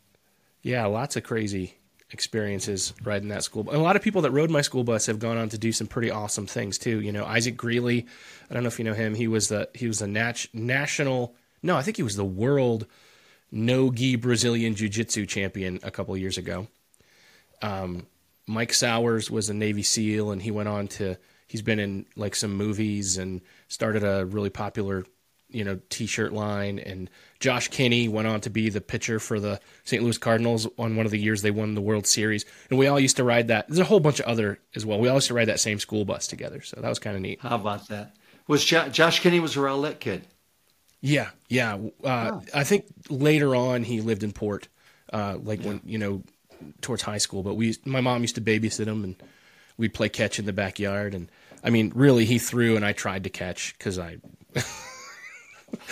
yeah, lots of crazy experiences riding that school. A lot of people that rode my school bus have gone on to do some pretty awesome things too. You know, Isaac Greeley, I don't know if you know him. He was the he was a nat- national. No, I think he was the world no gi Brazilian Jiu Jitsu champion a couple years ago. Um, Mike Sowers was a Navy SEAL, and he went on to. He's been in like some movies and started a really popular you know t-shirt line and Josh Kinney went on to be the pitcher for the St. Louis Cardinals on one of the years they won the World Series and we all used to ride that there's a whole bunch of other as well we all used to ride that same school bus together so that was kind of neat
how about that was jo- Josh Kinney was a Roulette kid
yeah yeah uh, oh. I think later on he lived in Port uh, like yeah. when you know towards high school but we my mom used to babysit him and we'd play catch in the backyard and I mean really he threw and I tried to catch because I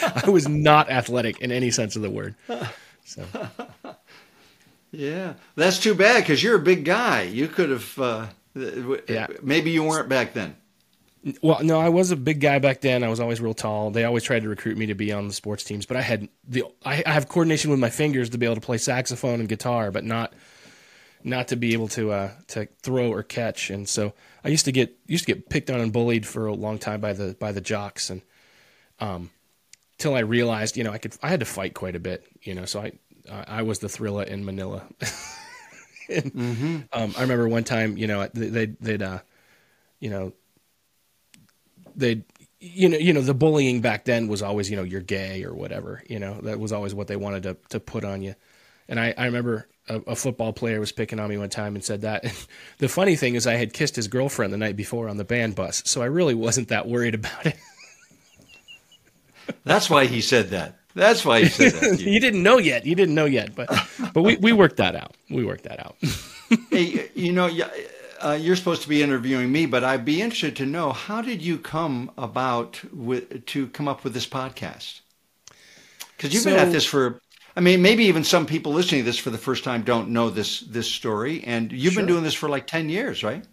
I was not athletic in any sense of the word. So.
Yeah, that's too bad because you're a big guy. You could have. Uh, yeah. Maybe you weren't back then.
Well, no, I was a big guy back then. I was always real tall. They always tried to recruit me to be on the sports teams, but I had the I, I have coordination with my fingers to be able to play saxophone and guitar, but not not to be able to uh, to throw or catch. And so I used to get used to get picked on and bullied for a long time by the by the jocks, and um, till I realized, you know, I could I had to fight quite a bit, you know. So I I was the Thrilla in Manila. and, mm-hmm. um, I remember one time, you know, they they'd uh, you know they you know you know the bullying back then was always you know you're gay or whatever you know that was always what they wanted to to put on you and i i remember a, a football player was picking on me one time and said that. And the funny thing is i had kissed his girlfriend the night before on the band bus so i really wasn't that worried about it.
That's why he said that. That's why he said that
you. Didn't know yet. You didn't know yet. But but we we worked that out. We worked that out.
Hey you know uh, you're supposed to be interviewing me, but I'd be interested to know how did you come about with to come up with this podcast? Because you've so, been at this for, I mean, maybe even some people listening to this for the first time don't know this this story, and you've sure. been doing this for like ten years, right?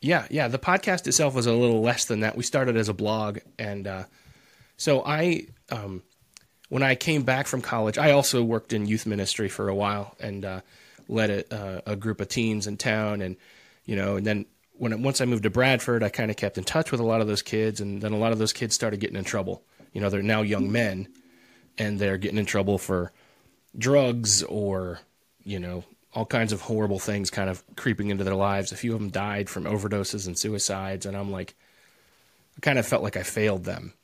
Yeah, yeah. The podcast itself was a little less than that. We started as a blog, and uh, so I, um, when I came back from college, I also worked in youth ministry for a while and uh, led a, uh, a group of teens in town and you know, and then when once I moved to Bradford, I kind of kept in touch with a lot of those kids, and then a lot of those kids started getting in trouble. You know, they're now young men, and they're getting in trouble for drugs or you know all kinds of horrible things kind of creeping into their lives. A few of them died from overdoses and suicides, and I'm like, I kind of felt like I failed them,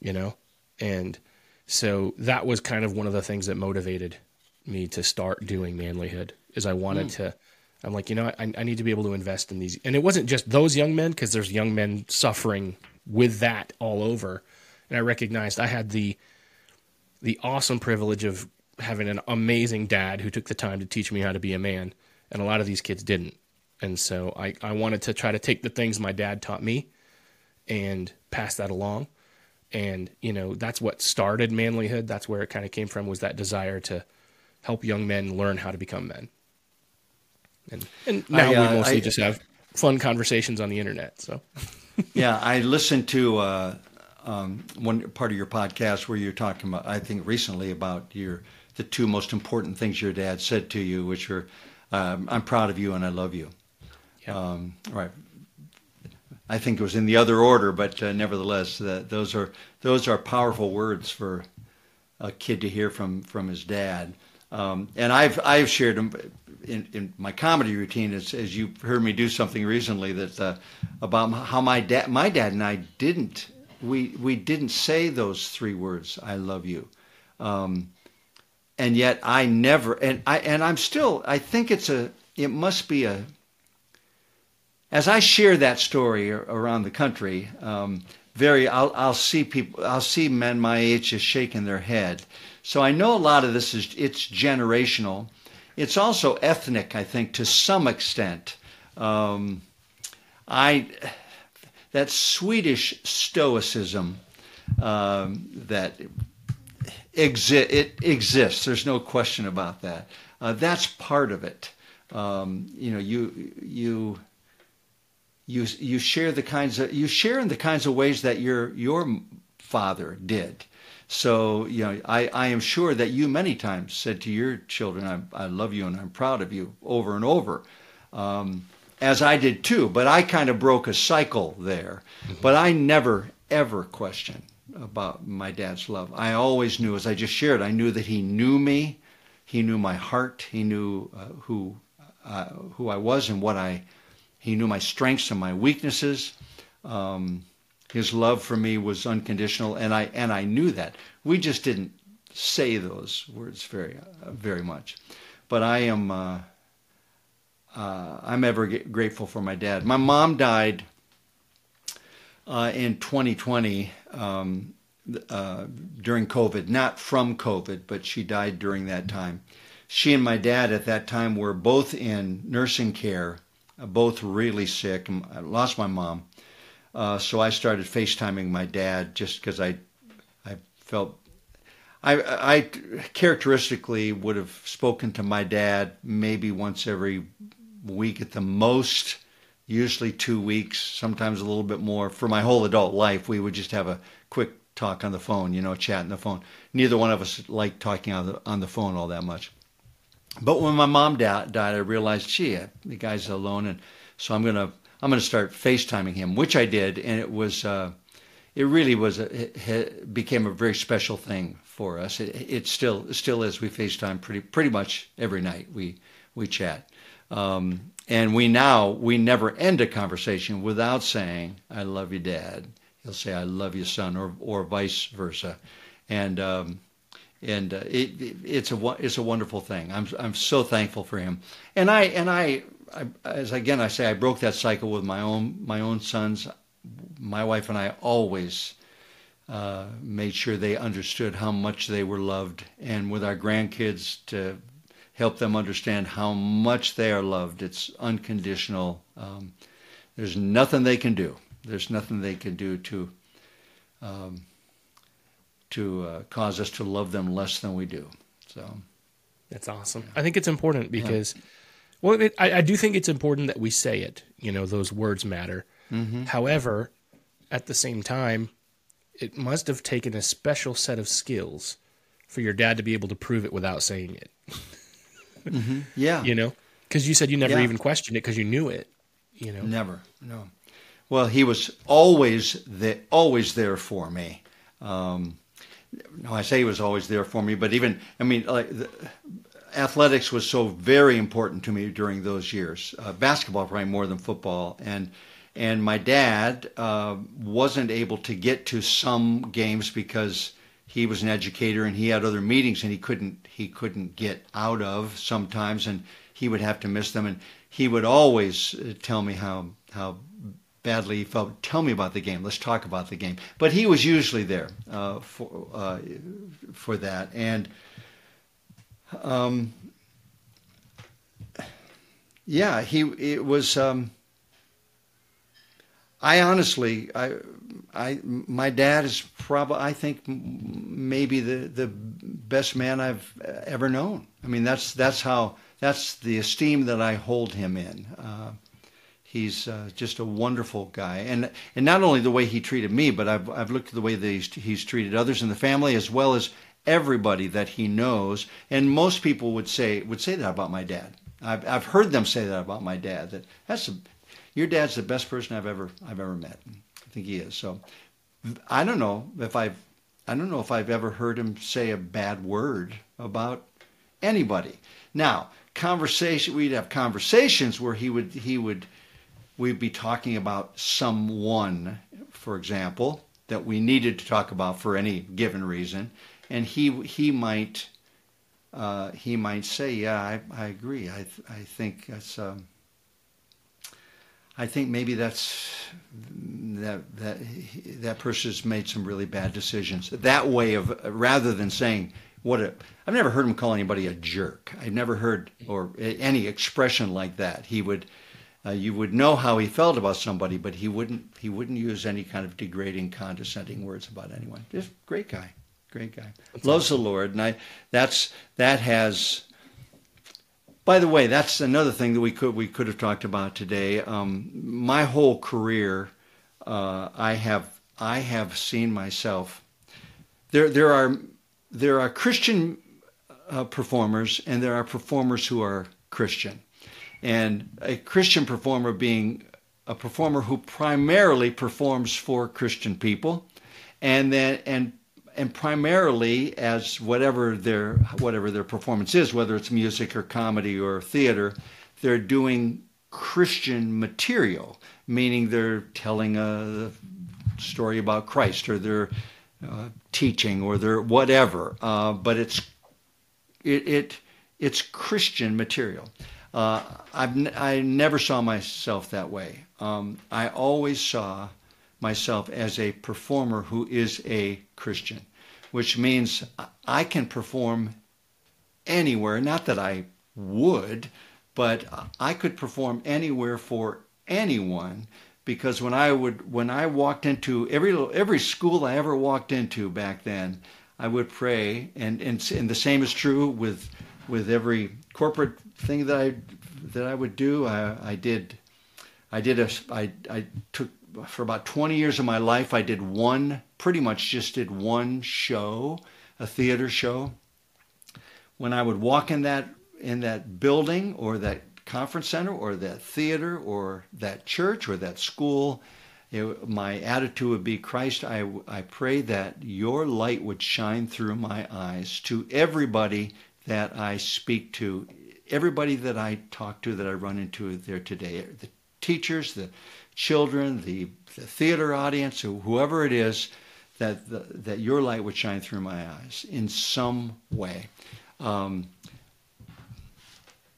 you know, and so that was kind of one of the things that motivated me to start doing manlihood is I wanted mm. to I'm like, you know, I, I need to be able to invest in these. And it wasn't just those young men, because there's young men suffering with that all over. And I recognized I had the the awesome privilege of having an amazing dad who took the time to teach me how to be a man. And a lot of these kids didn't. And so I, I wanted to try to take the things my dad taught me and pass that along. And, you know, that's what started manlihood. That's where it kind of came from was that desire to help young men learn how to become men. And, and now I, uh, we mostly I, just have fun conversations on the internet. So,
yeah, I listened to uh, um, one part of your podcast where you're talking about, I think recently about your the two most important things your dad said to you, which were, um, "I'm proud of you and I love you." Yeah. Um, right. I think it was in the other order, but uh, nevertheless, that those are those are powerful words for a kid to hear from from his dad. Um, and I've I've shared them in, in my comedy routine, as, as you heard me do something recently that uh, about how my dad my dad and I didn't we we didn't say those three words I love you, um, and yet I never and I and I'm still I think it's a it must be a as I share that story around the country. Um, very I'll, I'll see people I'll see men my age just shaking their head so I know a lot of this is it's generational it's also ethnic, I think, to some extent. Um, I that Swedish stoicism um, that exi- it exists. There's no question about that. Uh, that's part of it. Um, you know, you you you you share the kinds of you share in the kinds of ways that your your father did. So, you know, I, I am sure that you many times said to your children, I, I love you and I'm proud of you over and over, um, as I did too. But I kind of broke a cycle there. Mm-hmm. But I never, ever questioned about my dad's love. I always knew, as I just shared, I knew that he knew me. He knew my heart. He knew uh, who, uh, who I was and what I, he knew my strengths and my weaknesses. Um, his love for me was unconditional, and I and I knew that. We just didn't say those words very uh, very much, but I am uh, uh, I'm ever grateful for my dad. My mom died uh, in 2020 um, uh, during COVID, not from COVID, but she died during that time. She and my dad at that time were both in nursing care, uh, both really sick. I lost my mom uh, so I started FaceTiming my dad just because I, I felt, I, I characteristically would have spoken to my dad maybe once every week at the most, usually two weeks, sometimes a little bit more. For my whole adult life, we would just have a quick talk on the phone, you know, chat on the phone. Neither one of us liked talking on the, on the phone all that much. But when my mom died, I realized, gee, the guy's alone, and so I'm gonna I'm gonna start FaceTiming him, which I did, and it was uh, it really was a, it became a very special thing for us. It, it still still is. We FaceTime pretty pretty much every night. We we chat, um, and we now we never end a conversation without saying "I love you, Dad." He'll say "I love you, son," or or vice versa, and. Um, and uh, it, it, it's a it's a wonderful thing. I'm I'm so thankful for him, and I and I, I, as again I say I broke that cycle with my own my own sons. My wife and I always uh, made sure they understood how much they were loved, and with our grandkids to help them understand how much they are loved. It's unconditional. Um, there's nothing they can do. There's nothing they can do to. Um, to uh, cause us to love them less than we do. So
that's awesome. I think it's important because, yeah. well, it, I, I, do think it's important that we say it. You know, those words matter. Mm-hmm. However, at the same time, it must have taken a special set of skills for your dad to be able to prove it without saying it.
mm-hmm. Yeah,
you know, because you said you never yeah. even questioned it because you knew it. You know,
never. No. Well, he was always the, always there for me. Um, no, I say he was always there for me, but even I mean, like the, athletics was so very important to me during those years. Uh, basketball probably more than football, and and my dad uh, wasn't able to get to some games because he was an educator and he had other meetings and he couldn't he couldn't get out of sometimes and he would have to miss them and he would always uh, tell me how how badly he felt. Tell me about the game. Let's talk about the game. But he was usually there uh, for uh, for that, and um, yeah, he it was. Um, I honestly, I, I, my dad is probably, I think, maybe the the best man I've ever known. I mean, that's that's how that's the esteem that I hold him in. Uh, he's uh, just a wonderful guy, and and not only the way he treated me, but I've I've looked at the way that he's, he's treated others in the family as well as everybody that he knows. And most people would say would say that about my dad. I've I've heard them say that about my dad. That that's a, your dad's the best person I've ever I've ever met. Think he is. So I don't know if I've I don't know if I've ever heard him say a bad word about anybody. Now, conversation we'd have conversations where he would he would we'd be talking about someone, for example, that we needed to talk about for any given reason, and he he might uh, he might say, "Yeah, I, I agree. I I think that's." Um, I think maybe that's that that that person's made some really bad decisions. That way of rather than saying what a I've never heard him call anybody a jerk. I've never heard or any expression like that. He would uh, you would know how he felt about somebody, but he wouldn't he wouldn't use any kind of degrading, condescending words about anyone. Just great guy, great guy. That's Loves awesome. the Lord, and I that's that has. By the way, that's another thing that we could we could have talked about today. Um, my whole career, uh, I have I have seen myself. There there are there are Christian uh, performers and there are performers who are Christian and a Christian performer being a performer who primarily performs for Christian people, and then and and primarily as whatever their whatever their performance is, whether it's music or comedy or theater, they're doing Christian material, meaning they're telling a story about Christ or they're uh, teaching or they're whatever, uh, but it's it, it it's Christian material. Uh, I've, I never saw myself that way. Um, I always saw myself as a performer who is a Christian, which means I can perform anywhere. Not that I would, but I could perform anywhere for anyone because when I would when I walked into every every school I ever walked into back then, I would pray, and and, and the same is true with with every corporate thing that I that I would do. I, I did I did a I I took for about 20 years of my life. I did one pretty much just did one show, a theater show. When I would walk in that in that building or that conference center or that theater or that church or that school, it, my attitude would be Christ, I, I pray that your light would shine through my eyes to everybody that I speak to, everybody that I talk to, that I run into there today, the teachers, the children, the, the theater audience, whoever it is, that, the, that your light would shine through my eyes in some way. Um,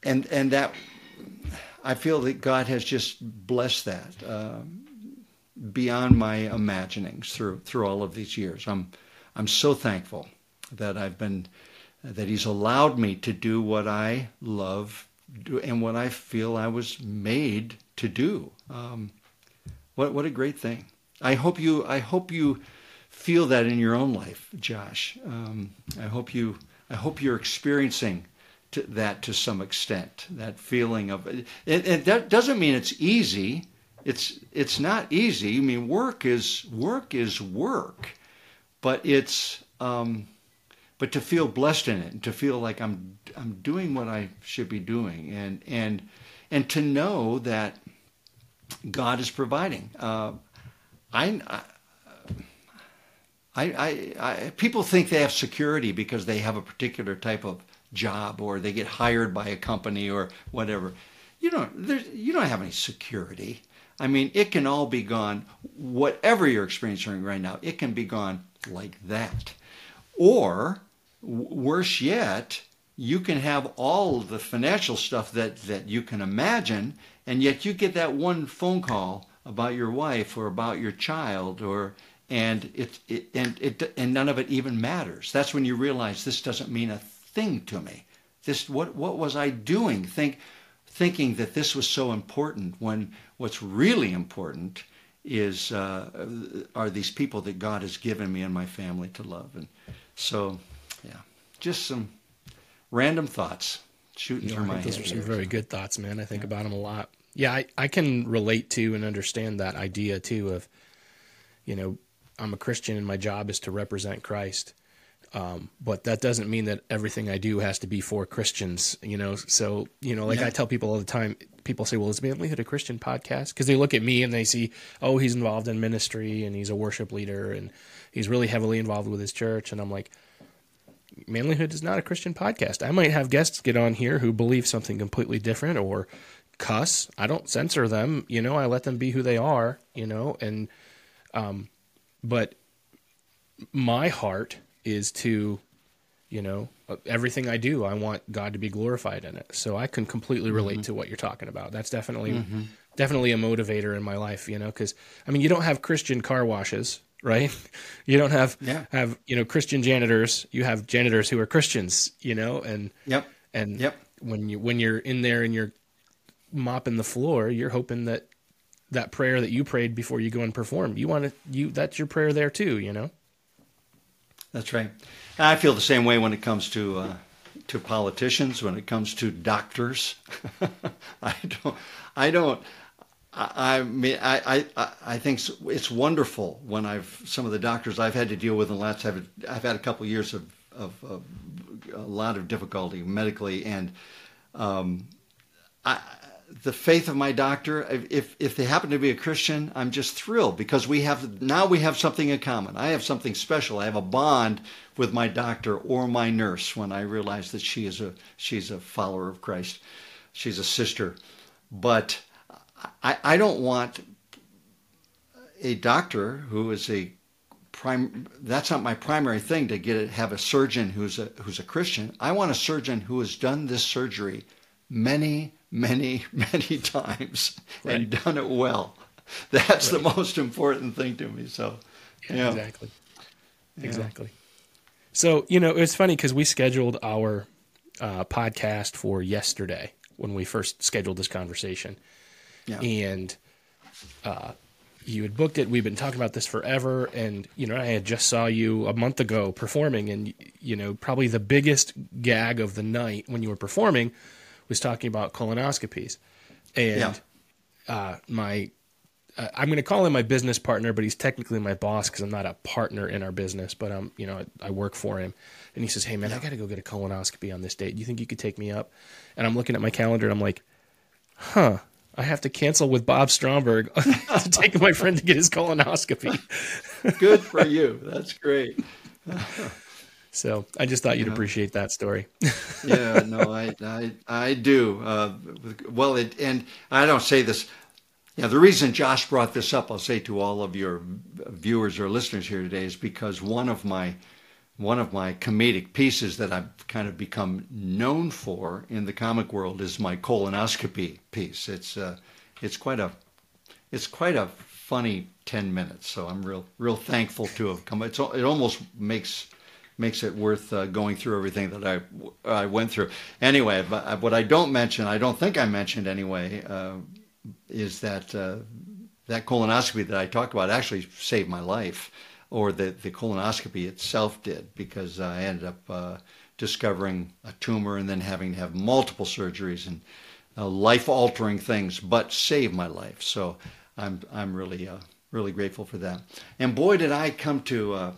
and, and that I feel that God has just blessed that uh, beyond my imaginings through through all of these years. I'm I'm so thankful that I've been that He's allowed me to do what I love and what I feel I was made to do. Um, what what a great thing! I hope you I hope you feel that in your own life, Josh. Um, I hope you I hope you're experiencing to that to some extent. That feeling of it, it, that doesn't mean it's easy. It's it's not easy. I mean, work is work is work, but it's um, but to feel blessed in it, and to feel like I'm I'm doing what I should be doing, and and and to know that God is providing. Uh, I, I, I, I, people think they have security because they have a particular type of job or they get hired by a company or whatever. You don't, you don't have any security. I mean, it can all be gone, whatever you're experiencing right now, it can be gone like that. Or, worse yet, you can have all the financial stuff that, that you can imagine, and yet you get that one phone call about your wife or about your child or and it, it and it and none of it even matters. That's when you realize this doesn't mean a thing to me. This what what was I doing? Think thinking that this was so important when what's really important is uh, are these people that God has given me and my family to love. And so, yeah, just some random thoughts shooting through my head.
Those are some very good thoughts, man. I think yeah. about them a lot. Yeah, I, I can relate to and understand that idea too of, you know, I'm a Christian and my job is to represent Christ. Um, but that doesn't mean that everything I do has to be for Christians, you know. So, you know, like yeah. I tell people all the time, people say, "Well, is Manlihood a Christian podcast?" Because they look at me and they see, "Oh, he's involved in ministry and he's a worship leader and he's really heavily involved with his church." And I'm like, Manlihood is not a Christian podcast. I might have guests get on here who believe something completely different or cuss. I don't censor them, you know. I let them be who they are, you know. And, um, but my heart is to, you know, everything I do, I want God to be glorified in it. So I can completely relate mm-hmm. to what you're talking about. That's definitely mm-hmm. definitely a motivator in my life, you know, because I mean, you don't have Christian car washes, right? You don't have yeah. have you know Christian janitors. You have janitors who are Christians, you know, and
yep,
and
yep.
When you when you're in there and you're mopping the floor, you're hoping that that prayer that you prayed before you go and perform, you want to you that's your prayer there too, you know.
That's right. I feel the same way when it comes to uh, to politicians, when it comes to doctors. I don't. I don't. I, mean, I, I, I think it's wonderful when I've some of the doctors I've had to deal with in the last I've, I've had a couple of years of, of, of, a lot of difficulty medically and um, I, the faith of my doctor if if they happen to be a christian i'm just thrilled because we have now we have something in common. I have something special. I have a bond with my doctor or my nurse when i realize that she is a she's a follower of christ. She's a sister. But i i don't want a doctor who is a prime that's not my primary thing to get it have a surgeon who's a who's a christian i want a surgeon who has done this surgery many many, many times right. and done it well. That's right. the most important thing to me. So,
yeah, exactly, yeah. exactly. So you know, it's funny because we scheduled our uh, podcast for yesterday when we first scheduled this conversation, yeah. and uh, you had booked it. We've been talking about this forever, and you know, I had just saw you a month ago performing, and you know, probably the biggest gag of the night when you were performing was talking about colonoscopies, and yeah. uh, my uh, I'm going to call him my business partner, but he's technically my boss because I'm not a partner in our business, but I'm, you know, I, I work for him. And he says, Hey man, yeah. I got to go get a colonoscopy on this date. Do you think you could take me up? And I'm looking at my calendar and I'm like, huh, I have to cancel with Bob Stromberg to take my friend to get his colonoscopy.
Good for you. That's great.
so I just thought you'd yeah. appreciate that story.
yeah, no, I, I, I do. Uh, well, it, and I don't say this yeah, the reason Josh brought this up, I'll say to all of your viewers or listeners here today, is because one of my one of my comedic pieces that I've kind of become known for in the comic world is my colonoscopy piece. It's uh, it's quite a it's quite a funny ten minutes. So I'm real real thankful to have come. It's it almost makes makes it worth uh, going through everything that I I went through. Anyway, but what I don't mention, I don't think I mentioned anyway. Uh, is that uh, that colonoscopy that I talked about actually saved my life, or the, the colonoscopy itself did, because I ended up uh, discovering a tumor and then having to have multiple surgeries and uh, life altering things, but saved my life. So I'm, I'm really, uh, really grateful for that. And boy, did I come to uh,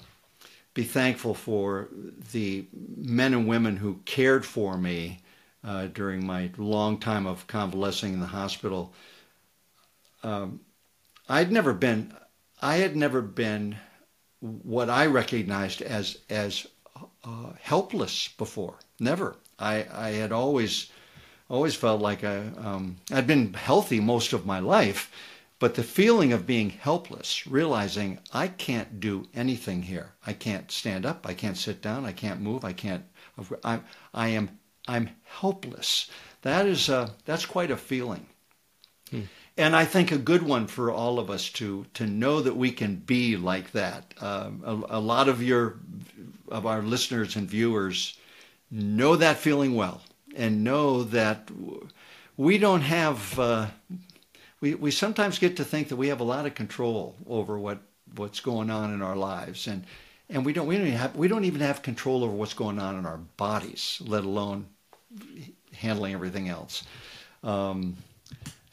be thankful for the men and women who cared for me uh, during my long time of convalescing in the hospital um, I'd never been, I had never been what I recognized as as uh, helpless before. Never. I I had always always felt like I um, I'd been healthy most of my life, but the feeling of being helpless, realizing I can't do anything here. I can't stand up. I can't sit down. I can't move. I can't. I'm I am I'm helpless. That is a, that's quite a feeling. Hmm and I think a good one for all of us to to know that we can be like that. Uh, a, a, lot of your of our listeners and viewers know that feeling well, and know that we don't have. Uh, we we sometimes get to think that we have a lot of control over what what's going on in our lives, and and we don't we don't even have we don't even have control over what's going on in our bodies, let alone handling everything else. Um,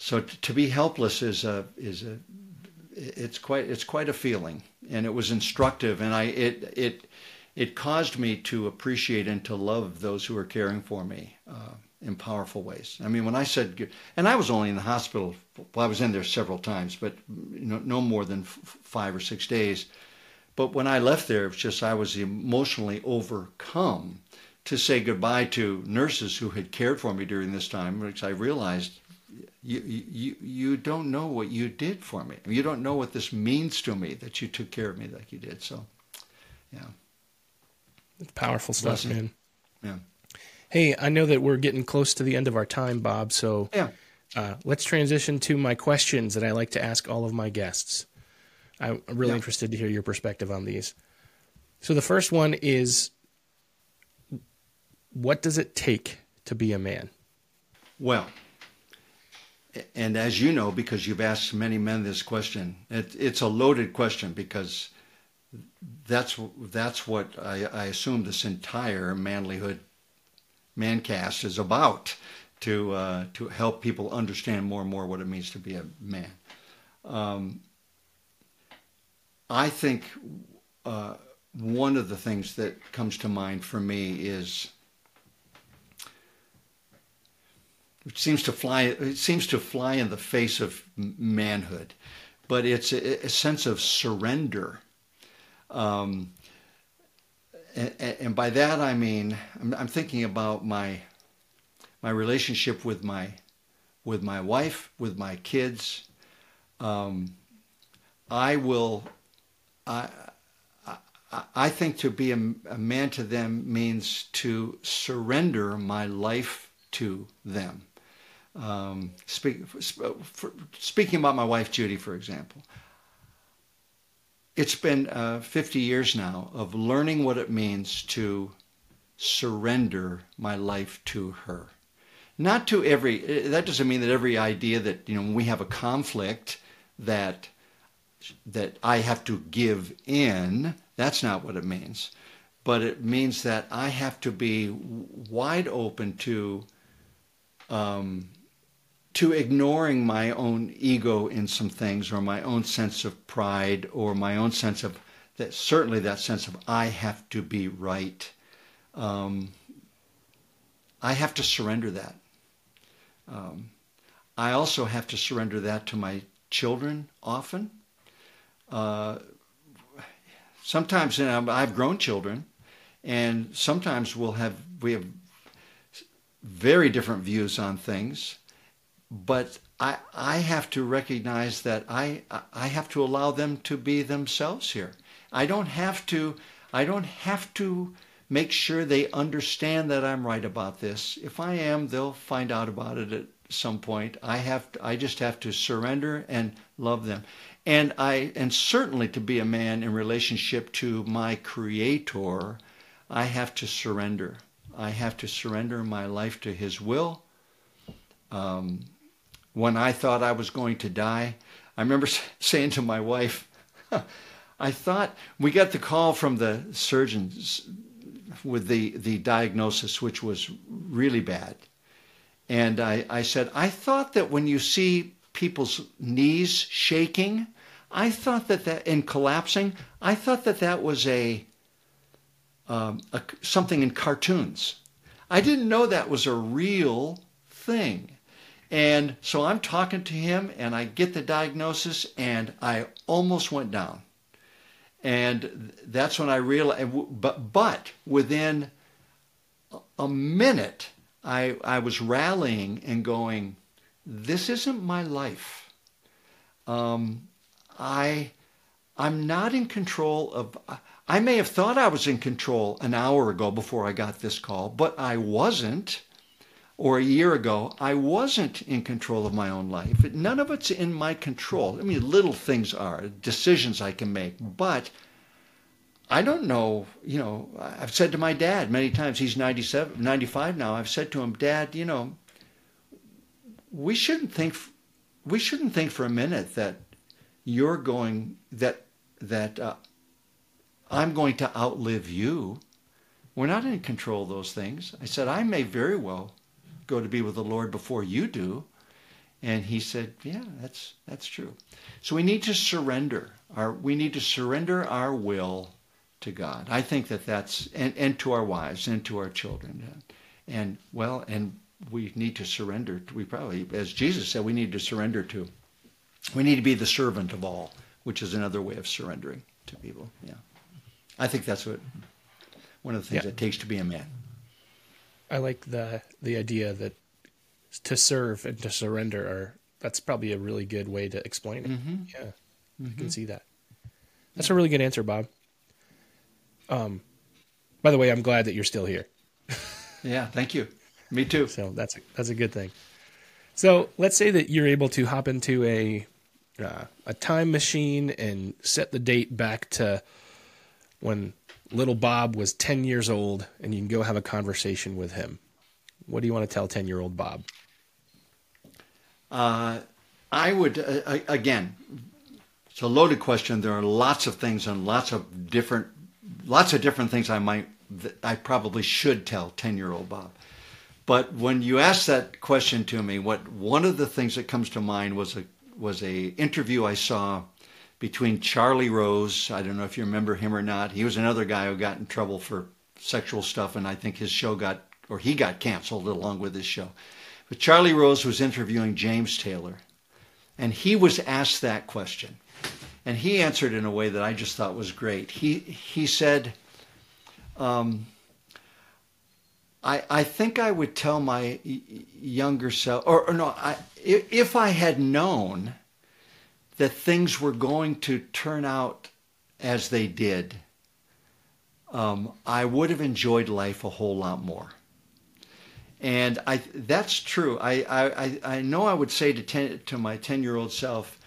so to be helpless is a is a it's quite it's quite a feeling, and it was instructive, and I it it it caused me to appreciate and to love those who are caring for me uh, in powerful ways. I mean, when I said, and I was only in the hospital, well, I was in there several times, but know, no more than f- five or six days. But when I left there, it was just I was emotionally overcome to say goodbye to nurses who had cared for me during this time, because I realized you, you, you don't know what you did for me. You don't know what this means to me that you took care of me like you did. So, yeah.
It's powerful stuff, Blessing.
man.
Yeah. Hey, I know that we're getting close to the end of our time, Bob. So,
yeah.
Uh, let's transition to my questions that I like to ask all of my guests. I'm really yeah. interested to hear your perspective on these. So, the first one is what does it take to be a man?
Well, and as you know, because you've asked many men this question, it, it's a loaded question because that's that's what I, I assume this entire manlihood mancast is about to uh, to help people understand more and more what it means to be a man. Um, I think uh, one of the things that comes to mind for me is which seems to fly it seems to fly in the face of manhood, but it's a, a sense of surrender. Um, and, and, by that I mean I'm, I'm, thinking about my my relationship with my with my wife, with my kids. Um, I will. I, I think to be a, a man to them means to surrender my life to them. Um, speak, for, speaking about my wife Judy, for example, it's been uh, 50 years now of learning what it means to surrender my life to her. Not to every, that doesn't mean that every idea that, you know, when we have a conflict that, that I have to give in, that's not what it means. But it means that I have to be wide open to um, to ignoring my own ego in some things or my own sense of pride or my own sense of that certainly that sense of I have to be right. Um, I have to surrender that. Um, I also have to surrender that to my children often. Uh, sometimes know, I've grown children, and sometimes we'll have we have very different views on things but I, I have to recognize that I, I have to allow them to be themselves here. I don't have to, I don't have to make sure they understand that I'm right about this. If I am, they'll find out about it at some point. I have, to, I just have to surrender and love them. And I, and certainly to be a man in relationship to my creator, I have to surrender. I have to surrender my life to his will. Um, when I thought I was going to die. I remember saying to my wife, I thought we got the call from the surgeons with the, the diagnosis, which was really bad. And I, I said, I thought that when you see people's knees shaking, I thought that that in collapsing, I thought that that was a, um, a something in cartoons. I didn't know that was a real thing. And so I'm talking to him and I get the diagnosis and I almost went down. And that's when I realized, but, but within a minute, I, I was rallying and going, this isn't my life. Um, I, I'm not in control of, I may have thought I was in control an hour ago before I got this call, but I wasn't or a year ago, I wasn't in control of my own life. None of it's in my control. I mean, little things are, decisions I can make, but I don't know, you know, I've said to my dad many times, he's 97, 95 now, I've said to him, Dad, you know, we shouldn't think, we shouldn't think for a minute that you're going, that, that uh, I'm going to outlive you. We're not in control of those things. I said, I may very well go to be with the Lord before you do. And he said, yeah, that's, that's true. So we need to surrender. Our, we need to surrender our will to God. I think that that's, and, and to our wives and to our children. And, and well, and we need to surrender. We probably, as Jesus said, we need to surrender to. We need to be the servant of all, which is another way of surrendering to people. Yeah. I think that's what one of the things yeah. it takes to be a man.
I like the the idea that to serve and to surrender are that's probably a really good way to explain it. Mm-hmm. Yeah, mm-hmm. I can mm-hmm. see that. That's a really good answer, Bob. Um, by the way, I'm glad that you're still here.
yeah, thank you. Me too.
So that's a, that's a good thing. So let's say that you're able to hop into a uh, a time machine and set the date back to when little Bob was 10 years old and you can go have a conversation with him, what do you want to tell 10 year old Bob?
Uh, I would, uh, again, it's a loaded question. There are lots of things and lots of different, lots of different things I might, I probably should tell 10 year old Bob. But when you ask that question to me, what one of the things that comes to mind was a was a interview I saw between Charlie Rose. I don't know if you remember him or not. He was another guy who got in trouble for sexual stuff, and I think his show got, or he got canceled along with his show. But Charlie Rose was interviewing James Taylor, and he was asked that question. And he answered in a way that I just thought was great. He, he said, um, I, I think I would tell my younger self, or, or no, I, if I had known that things were going to turn out as they did, um, I would have enjoyed life a whole lot more. And I, that's true. I, I, I know I would say to, ten, to my 10 year old self,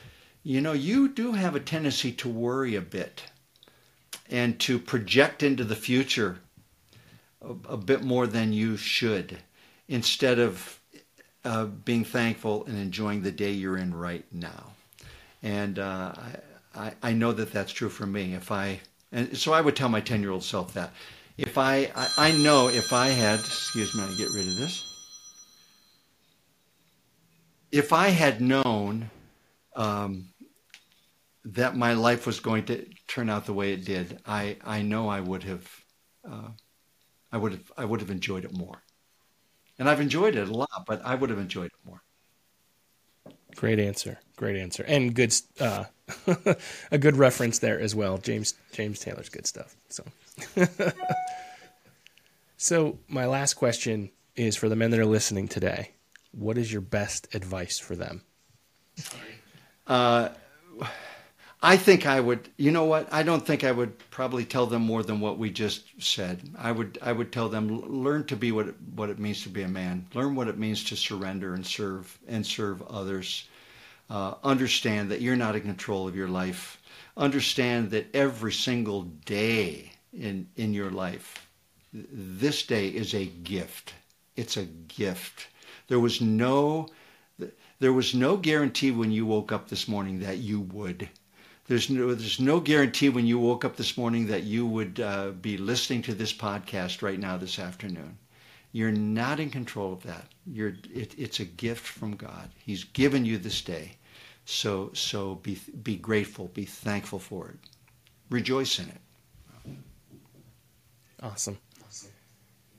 you know, you do have a tendency to worry a bit and to project into the future a, a bit more than you should instead of uh, being thankful and enjoying the day you're in right now. And uh, I, I know that that's true for me. If I, and so I would tell my 10 year old self that. If I, I, I know if I had, excuse me, I get rid of this. if I had known um, that my life was going to turn out the way it did, I, I know I would have, uh, I would have, I would have enjoyed it more. And I've enjoyed it a lot, but I would have enjoyed it more.
Great answer. Great answer. And good, uh, a good reference there as well. James, James Taylor's good stuff. So, so my last question is for the men that are listening today. What is your best advice for them?
Uh, I think I would. You know what? I don't think I would probably tell them more than what we just said. I would. I would tell them learn to be what it, what it means to be a man. Learn what it means to surrender and serve and serve others. Uh, understand that you're not in control of your life. Understand that every single day in in your life, this day is a gift. It's a gift. There was no there was no guarantee when you woke up this morning that you would. There's no, there's no guarantee when you woke up this morning that you would uh, be listening to this podcast right now this afternoon. You're not in control of that. You're, it, it's a gift from God. He's given you this day. So, so be, be grateful, be thankful for it. Rejoice in it.
Awesome.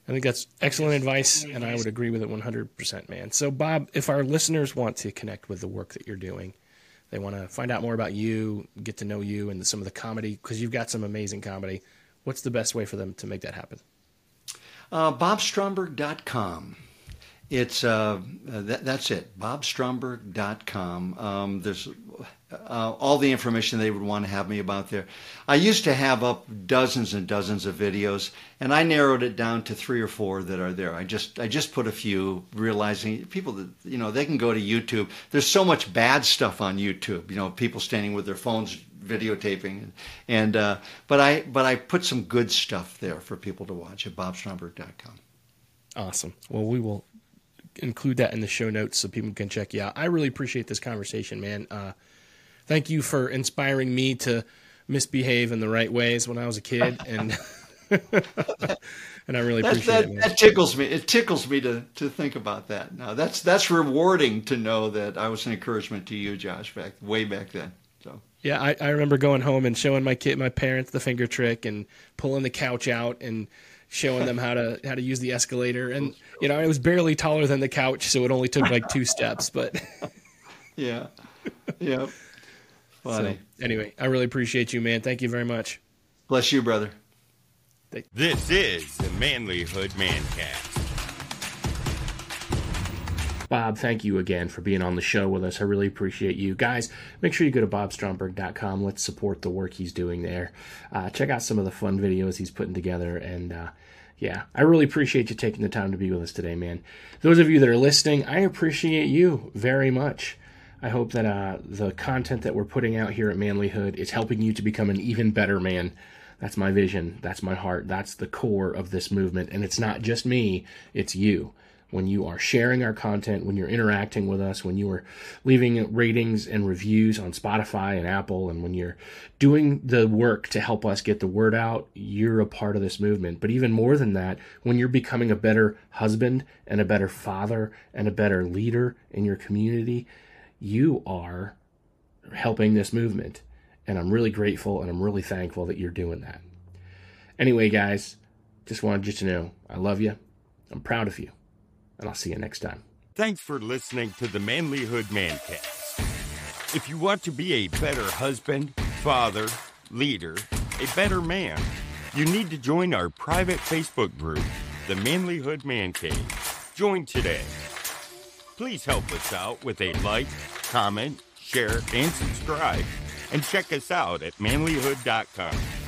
I think that's excellent advice, and I would agree with it 100%, man. So, Bob, if our listeners want to connect with the work that you're doing, they want to find out more about you, get to know you, and some of the comedy, because you've got some amazing comedy. What's the best way for them to make that happen?
Uh, BobStromberg.com. It's uh, that, that's it. BobStromberg.com. Um, there's uh, all the information they would want to have me about there. I used to have up dozens and dozens of videos, and I narrowed it down to three or four that are there. I just I just put a few, realizing people that you know they can go to YouTube. There's so much bad stuff on YouTube. You know, people standing with their phones videotaping, and uh, but I but I put some good stuff there for people to watch at bobstromberg.com.
Awesome. Well, we will include that in the show notes so people can check you out. I really appreciate this conversation, man. Uh, thank you for inspiring me to misbehave in the right ways when I was a kid, and and I really appreciate
that,
it.
Man. That tickles me. It tickles me to to think about that. Now that's that's rewarding to know that I was an encouragement to you, Josh, back way back then. So.
Yeah, I, I remember going home and showing my kid, my parents, the finger trick, and pulling the couch out and showing them how to how to use the escalator. And you know, I was barely taller than the couch, so it only took like two steps. But
yeah, yeah. Funny.
So, anyway, I really appreciate you, man. Thank you very much.
Bless you, brother.
This is the Manlihood Mancast.
Bob, thank you again for being on the show with us. I really appreciate you. Guys, make sure you go to bobstromberg.com. Let's support the work he's doing there. Uh, check out some of the fun videos he's putting together. And uh, yeah, I really appreciate you taking the time to be with us today, man. Those of you that are listening, I appreciate you very much. I hope that uh, the content that we're putting out here at Manlihood is helping you to become an even better man. That's my vision. That's my heart. That's the core of this movement. And it's not just me, it's you. When you are sharing our content, when you're interacting with us, when you are leaving ratings and reviews on Spotify and Apple, and when you're doing the work to help us get the word out, you're a part of this movement. But even more than that, when you're becoming a better husband and a better father and a better leader in your community, you are helping this movement. And I'm really grateful and I'm really thankful that you're doing that. Anyway, guys, just wanted you to know I love you. I'm proud of you. And I'll see you next time.
Thanks for listening to the Manlihood Mancast. If you want to be a better husband, father, leader, a better man, you need to join our private Facebook group, the Manlihood Man Cave. Join today. Please help us out with a like, comment, share, and subscribe. And check us out at manlihood.com.